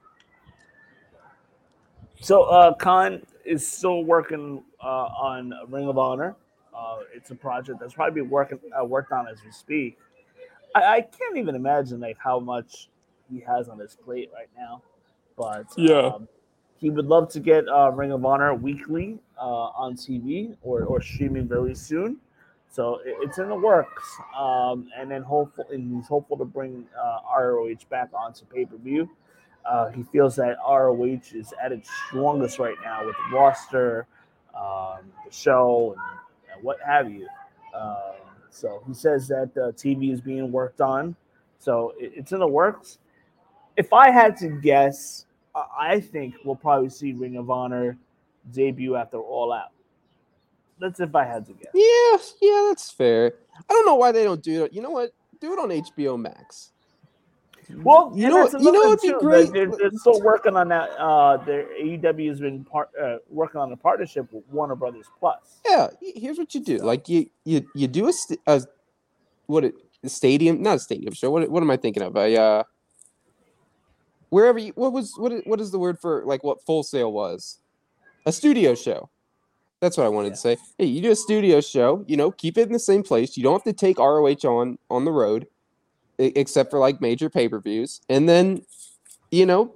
Speaker 1: So uh, Khan is still working uh, on Ring of Honor. Uh, it's a project that's probably being working uh, worked on as we speak. I, I can't even imagine like how much he has on his plate right now, but
Speaker 2: Yeah.
Speaker 1: um, he would love to get uh, Ring of Honor weekly uh, on TV or, or streaming very soon. So it, it's in the works, um, and then hopeful and he's hopeful to bring uh, ROH back onto pay per view. Uh, he feels that ROH is at its strongest right now with the roster, um, the show, and, and what have you. Um, so he says that the TV is being worked on. So it, it's in the works. If I had to guess, I think we'll probably see Ring of Honor debut after All Out. That's if I had to guess.
Speaker 2: Yeah, yeah, that's fair. I don't know why they don't do it. You know what? Do it on HBO Max.
Speaker 1: Well,
Speaker 2: You know- you know what'd be
Speaker 1: too.
Speaker 2: great?
Speaker 1: They're, they're still working on that. Uh, their AEW has been part, uh, working on a partnership with Warner Brothers Plus.
Speaker 2: Yeah, here's what you do. Like you you you do a, st- a what a stadium, not a stadium show. What what am I thinking of? A uh wherever you what was what what is the word for like what Full Sail was? A studio show. That's what I wanted to say. Hey, you do a studio show, you know, keep it in the same place. You don't have to take ROH on on the road except for like major pay-per-views. And then, you know,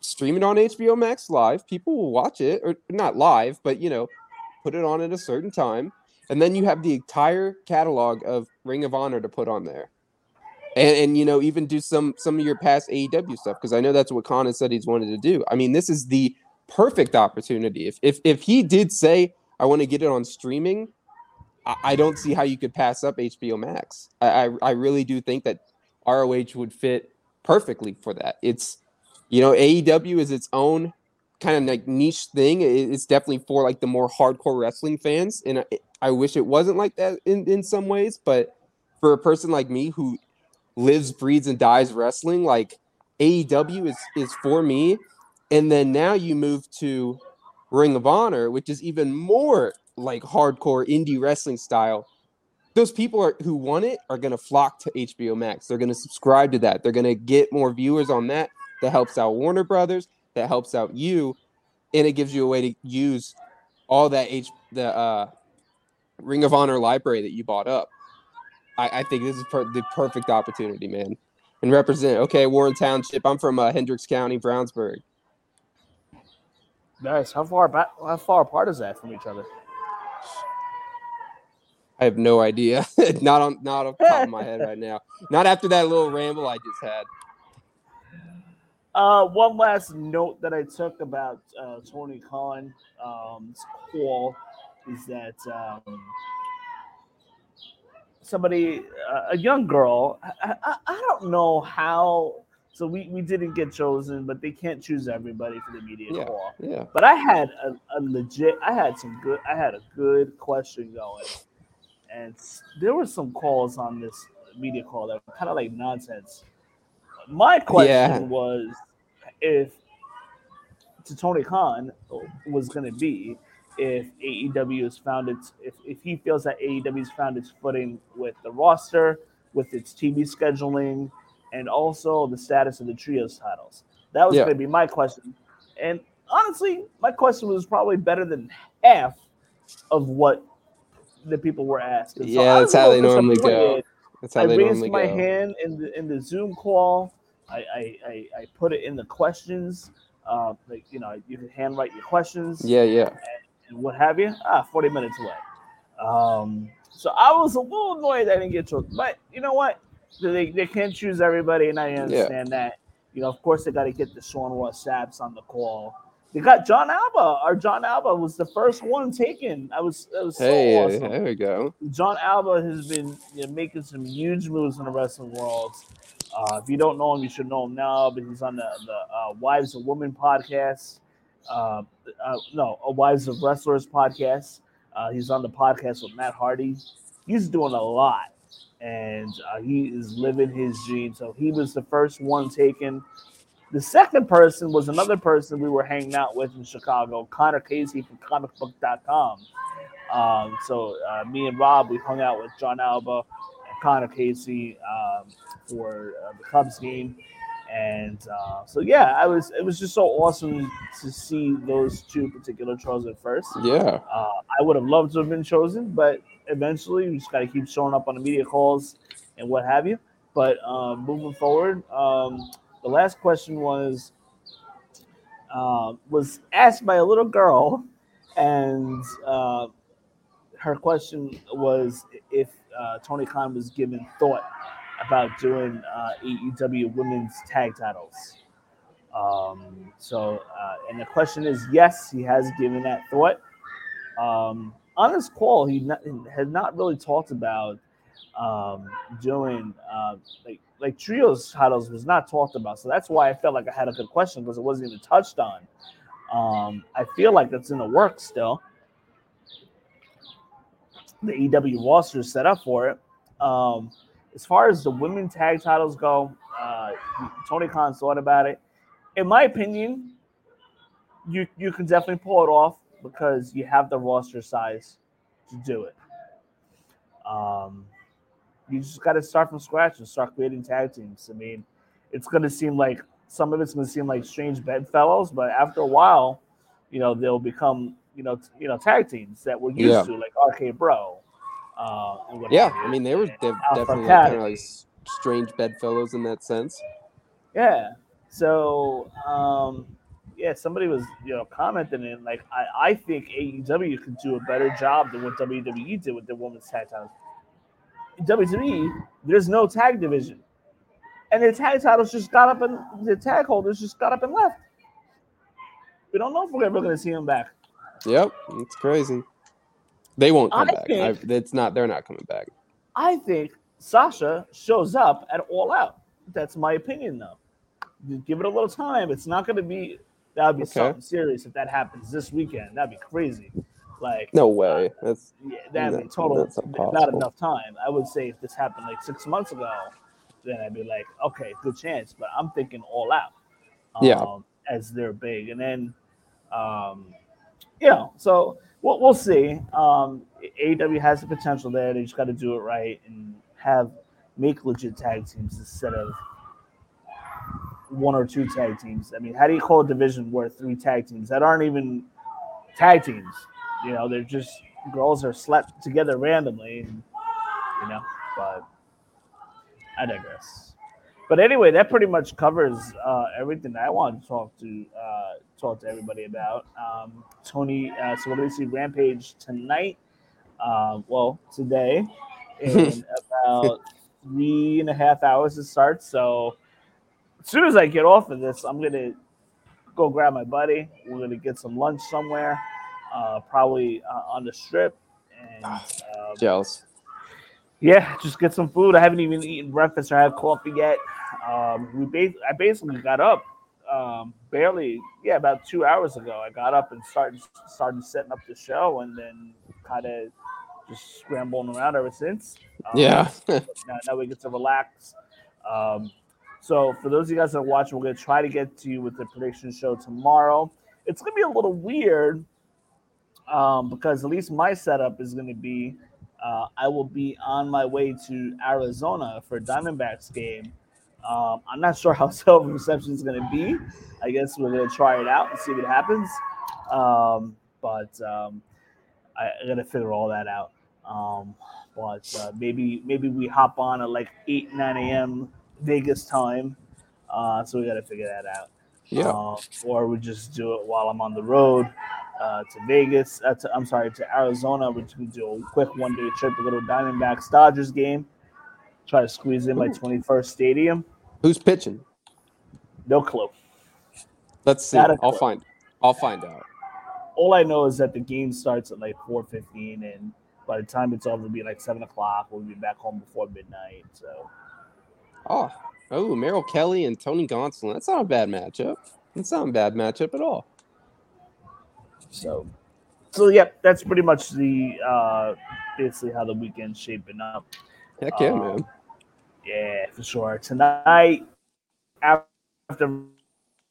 Speaker 2: stream it on HBO Max live. People will watch it, or not live, but you know, put it on at a certain time, and then you have the entire catalog of Ring of Honor to put on there, and, and you know, even do some some of your past AEW stuff because I know that's what Khan has said he's wanted to do. I mean, this is the perfect opportunity. If if if he did say I want to get it on streaming, I, I don't see how you could pass up HBO Max. I, I I really do think that ROH would fit perfectly for that. It's you know AEW is its own kind of like niche thing. It- It's definitely for like the more hardcore wrestling fans, and I, I wish it wasn't like that in in some ways. But for a person like me who lives, breathes, and dies wrestling, like AEW is is for me. And then now you move to Ring of Honor, which is even more like hardcore indie wrestling style those people are, who want it are going to flock to HBO Max. They're going to subscribe to that. They're going to get more viewers on that. That helps out Warner Brothers. That helps out you, and it gives you a way to use all that H the uh, Ring of Honor library that you bought up. I, I think this is per- the perfect opportunity, man. And represent. Okay, Warren Township. I'm from uh, Hendricks County, Brownsburg.
Speaker 1: Nice. How far back? How far apart is that from each other?
Speaker 2: I have no idea. not on not off the top of my head right now. Not after that little ramble I just had.
Speaker 1: Uh, one last note that I took about uh, Tony Khan's um, call is that um, somebody, uh, a young girl, I, I, I don't know how. So we, we didn't get chosen, but they can't choose everybody for the media
Speaker 2: Yeah,
Speaker 1: call.
Speaker 2: yeah.
Speaker 1: But I had a, a legit, I had some good, I had a good question going, and there were some calls on this media call that were kind of like nonsense. My question
Speaker 2: Yeah.
Speaker 1: was if to Tony Khan uh, was going to be if AEW has found its if, if he feels that AEW has found its footing with the roster, with its TV scheduling, and also the status of the trios titles. That was
Speaker 2: Yeah.
Speaker 1: going to be my question. And honestly, my question was probably better than half of what the people were asking. So
Speaker 2: Yeah, that's how they normally go. That's how
Speaker 1: I
Speaker 2: they
Speaker 1: raised my
Speaker 2: go.
Speaker 1: hand in the in the Zoom call. I I, I, I put it in the questions. Uh, like you know, you can handwrite your questions
Speaker 2: Yeah, yeah.
Speaker 1: and what have you. Ah, 40 minutes away. Um, so I was a little annoyed I didn't get to it, but you know what? They, they can't choose everybody, and I understand that. You know, of course, they got to get the Sean Ross Sapps on the call. They got Jon Alba. Our Jon Alba was the first one taken. I was that was so
Speaker 2: Hey,
Speaker 1: awesome.
Speaker 2: there we go.
Speaker 1: Jon Alba has been you know, making some huge moves in the wrestling world. Uh, if you don't know him, you should know him now. But he's on the the uh, Wives of Women podcast. Uh, uh, no, a Wives of Wrestlers podcast. Uh, he's on the podcast with Matt Hardy. He's doing a lot, and uh, he is living his dream. So he was the first one taken. The second person was another person we were hanging out with in Chicago, Connor Casey from comicbook.com. Um, so uh, me and Rob, we hung out with Jon Alba and Connor Casey um, for uh, the Cubs game, and uh, so yeah, I was. It was just so awesome to see those two particular chosen first.
Speaker 2: Yeah.
Speaker 1: Uh, I would have loved to have been chosen, but eventually we just got to keep showing up on the media calls and what have you. But um, moving forward, um, the last question was uh, was asked by a little girl, and uh, her question was if uh, Tony Khan was given thought about doing uh, AEW women's tag titles. Um, so, uh, and the question is, yes, he has given that thought. Um, on this call, he not, had not really talked about um, doing uh, like like trios titles was not talked about. So that's why I felt like I had a good question because it wasn't even touched on. Um, I feel like that's in the works still. The EW roster is set up for it. Um, as far as the women tag titles go, uh, Tony Khan thought about it. In my opinion, you you can definitely pull it off because you have the roster size to do it. Um, you just got to start from scratch and start creating tag teams. I mean, it's going to seem like some of it's going to seem like strange bedfellows, but after a while, you know, they'll become you know t- you know tag teams that we're used
Speaker 2: Yeah.
Speaker 1: to, like RK Bro. Uh,
Speaker 2: Yeah. I mean they were de- definitely kind of like strange bedfellows in that sense.
Speaker 1: Yeah. So, um, yeah, somebody was you know commenting and like I, I think AEW could do a better job than what WWE did with their women's tag titles. WWE, there's no tag division, and their tag titles just got up and the tag holders just got up and left. We don't know if we're ever going to see them back.
Speaker 2: Yep, it's crazy. They won't come
Speaker 1: I
Speaker 2: back.
Speaker 1: think-
Speaker 2: I, it's not. They're not coming back.
Speaker 1: I think Sasha shows up at All Out. That's my opinion, though. Just give it a little time. It's not going to be. That would be
Speaker 2: Okay.
Speaker 1: something serious if that happens this weekend. That'd be crazy. Like
Speaker 2: No way. That's
Speaker 1: Yeah, that'd be total not enough time. I would say if this happened like six months ago, then I'd be like, okay, good chance. But I'm thinking all out.
Speaker 2: Yeah.
Speaker 1: um, As they're big, and then, um, you know, so we'll, we'll see. Um, AEW has the potential there. They just got to do it right and have make legit tag teams instead of one or two tag teams. I mean, how do you call a division where three tag teams that aren't even tag teams? You know, they're just girls are slapped together randomly, and, you know. But I digress. But anyway, that pretty much covers uh, everything I wanted to talk to uh, talk to everybody about. Um, Tony, uh, so we're going to see Rampage tonight. Um, well, today in about three and a half hours it starts. So as soon as I get off of this, I'm gonna go grab my buddy. We're gonna get some lunch somewhere, uh, probably uh, on the strip, and um,
Speaker 2: jealous.
Speaker 1: yeah, just get some food. I haven't even eaten breakfast or had coffee yet. Um, we ba- I basically got up um, barely, yeah, about two hours ago. I got up and started started setting up the show, and then kind of just scrambling around ever since. Um,
Speaker 2: Yeah.
Speaker 1: now, now we get to relax. Um, so for those of you guys that are watching, we're gonna try to get to you with the prediction show tomorrow. It's gonna be a little weird um, because at least my setup is gonna be uh, I will be on my way to Arizona for Diamondbacks game. Um, I'm not sure how self reception is gonna be. I guess we're gonna try it out and see what happens. Um, but um, I, I gotta figure all that out. Um, but uh, maybe maybe we hop on at like eight nine a.m. Vegas time. Uh, so we gotta figure that out.
Speaker 2: Yeah.
Speaker 1: Um, or we just do it while I'm on the road uh, to Vegas. Uh, to, I'm sorry, to Arizona. Just gonna do a quick one day trip to go to Diamondbacks Dodgers game. Try to squeeze in my 21st stadium.
Speaker 2: Who's pitching?
Speaker 1: No clue.
Speaker 2: Let's see. I'll
Speaker 1: clue.
Speaker 2: find. I'll find out.
Speaker 1: all I know is that the game starts at like four fifteen, and by the time it's over, it'll be like seven o'clock. We'll be back home before midnight. So
Speaker 2: Oh, oh, Merrill Kelly and Tony Gonsolin. That's not a bad matchup. That's not a bad matchup at all.
Speaker 1: So, so yep, that's pretty much the uh basically how the weekend's shaping up.
Speaker 2: Heck yeah,
Speaker 1: Um,
Speaker 2: man.
Speaker 1: Yeah, for sure. Tonight, after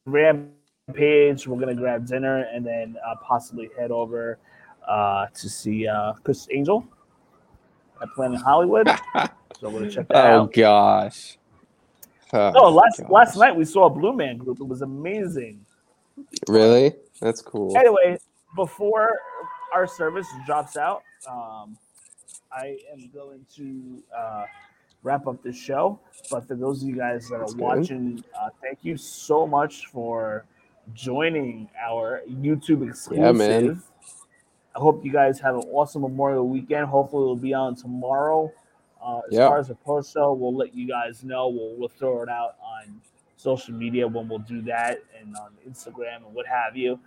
Speaker 1: Rampage, we're gonna grab dinner and then uh, possibly head over uh, to see uh, Criss Angel at Planet Hollywood. so we're gonna check that
Speaker 2: Oh
Speaker 1: out.
Speaker 2: Oh gosh. Oh,
Speaker 1: Oh, last
Speaker 2: gosh.
Speaker 1: last night we saw a Blue Man Group. It was amazing.
Speaker 2: Really? That's cool.
Speaker 1: Anyway, before our service drops out, um, I am going to uh, wrap up this show. But for those of you guys that are
Speaker 2: good.
Speaker 1: watching, uh, thank you so much for joining our YouTube exclusive.
Speaker 2: Yeah, man.
Speaker 1: I hope you guys have an awesome Memorial weekend. Hopefully, we'll be on tomorrow. Uh, as
Speaker 2: Yeah.
Speaker 1: far as the post show, we'll let you guys know. We'll, we'll throw it out on social media when we'll do that and on Instagram and what have you.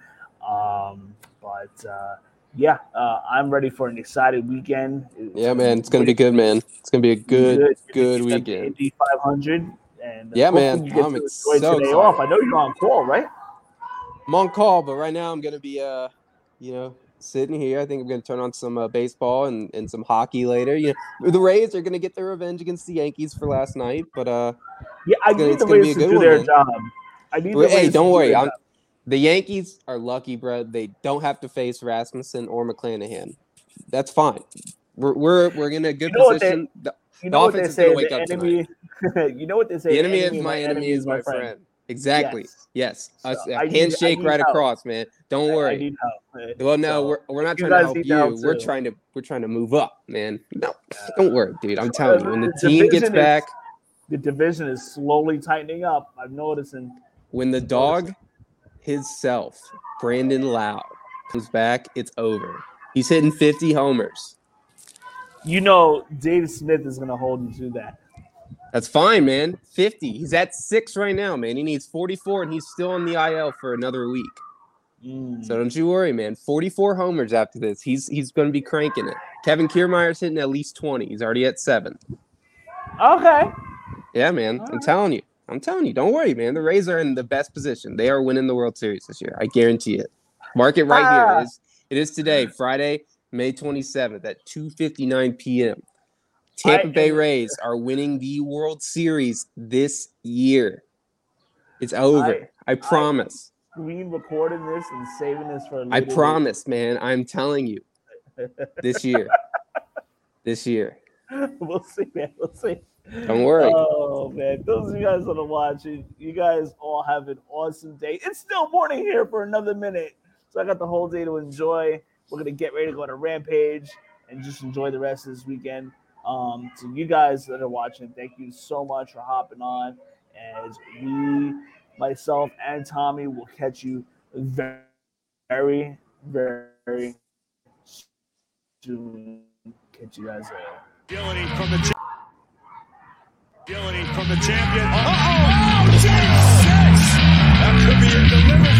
Speaker 1: Um, but uh, yeah, uh, I'm ready for an excited weekend.
Speaker 2: Yeah, man. It's gonna be good, man. It's gonna be a good, good
Speaker 1: It's
Speaker 2: weekend.
Speaker 1: Indy 500. And
Speaker 2: Yeah, man.
Speaker 1: You get
Speaker 2: I'm
Speaker 1: to enjoy
Speaker 2: so
Speaker 1: today
Speaker 2: excited.
Speaker 1: off. I know you're on call, right?
Speaker 2: I'm on call, but right now I'm gonna be uh, you know, sitting here. I think I'm gonna turn on some uh, baseball and, and some hockey later. You know, the Rays are gonna get their revenge against the Yankees for last night, but uh,
Speaker 1: Yeah, I
Speaker 2: gonna-
Speaker 1: need the Rays to do
Speaker 2: one,
Speaker 1: their
Speaker 2: man.
Speaker 1: job. I need the
Speaker 2: Well, hey, don't worry. I'm, the Yankees are lucky, bro. They don't have to face Rasmussen or McClanahan. That's fine. We're we're, we're in a good
Speaker 1: You know what they-
Speaker 2: position. The-
Speaker 1: You
Speaker 2: the
Speaker 1: know what they
Speaker 2: offense is
Speaker 1: say?
Speaker 2: gonna wake up
Speaker 1: enemy. you know what they say?
Speaker 2: the enemy is my enemy is my friend. Exactly.
Speaker 1: Yes.
Speaker 2: Yes.
Speaker 1: So,
Speaker 2: a
Speaker 1: I I
Speaker 2: handshake
Speaker 1: need
Speaker 2: right
Speaker 1: help.
Speaker 2: across, man. Don't
Speaker 1: I- I
Speaker 2: worry.
Speaker 1: need help.
Speaker 2: Well, no,
Speaker 1: So,
Speaker 2: we're, we're not trying to help you. We're trying to we're trying to move up, man. No, don't worry, dude. I'm telling you, when the
Speaker 1: The
Speaker 2: team gets
Speaker 1: division is-
Speaker 2: back,
Speaker 1: The division is slowly tightening up. I'm noticing.
Speaker 2: when the dog himself, Brandon Lowe, comes back, it's over. He's hitting 50 homers.
Speaker 1: You know, Dave Smith is going to hold him to that.
Speaker 2: That's fine, man. 50. He's at six right now, man. He needs 44, and he's still on the IL for another week.
Speaker 1: Mm.
Speaker 2: So don't you worry, man. 44 homers after this. He's he's going to be cranking it. Kevin Kiermaier's hitting at least 20. He's already at seven.
Speaker 1: Okay.
Speaker 2: Yeah, man. I'm telling you. I'm telling you. Don't worry, man. The Rays are in the best position. They are winning the World Series this year. I guarantee it. Mark it right
Speaker 1: Ah.
Speaker 2: here. It is, it is today, Friday, May 27th at 2:59 p.m. Tampa
Speaker 1: I-
Speaker 2: Bay Rays are winning the World Series this year. It's over. I, promise.
Speaker 1: Screen recording this and saving this for. a
Speaker 2: I promise, man. I'm telling you. This year. this year.
Speaker 1: we'll see, man. We'll see.
Speaker 2: Don't worry.
Speaker 1: Oh man, those of you guys that are watching, you guys all have an awesome day. It's still morning here for another minute, so I got the whole day to enjoy. We're gonna get ready to go to Rampage and just enjoy the rest of this weekend. Um, to you guys that are watching, thank you so much for hopping on. As we, myself, and Tommy will catch you very, very, very soon. Catch you guys later.
Speaker 4: from the, from the champion. Oh, oh, oh, That could be a delivery.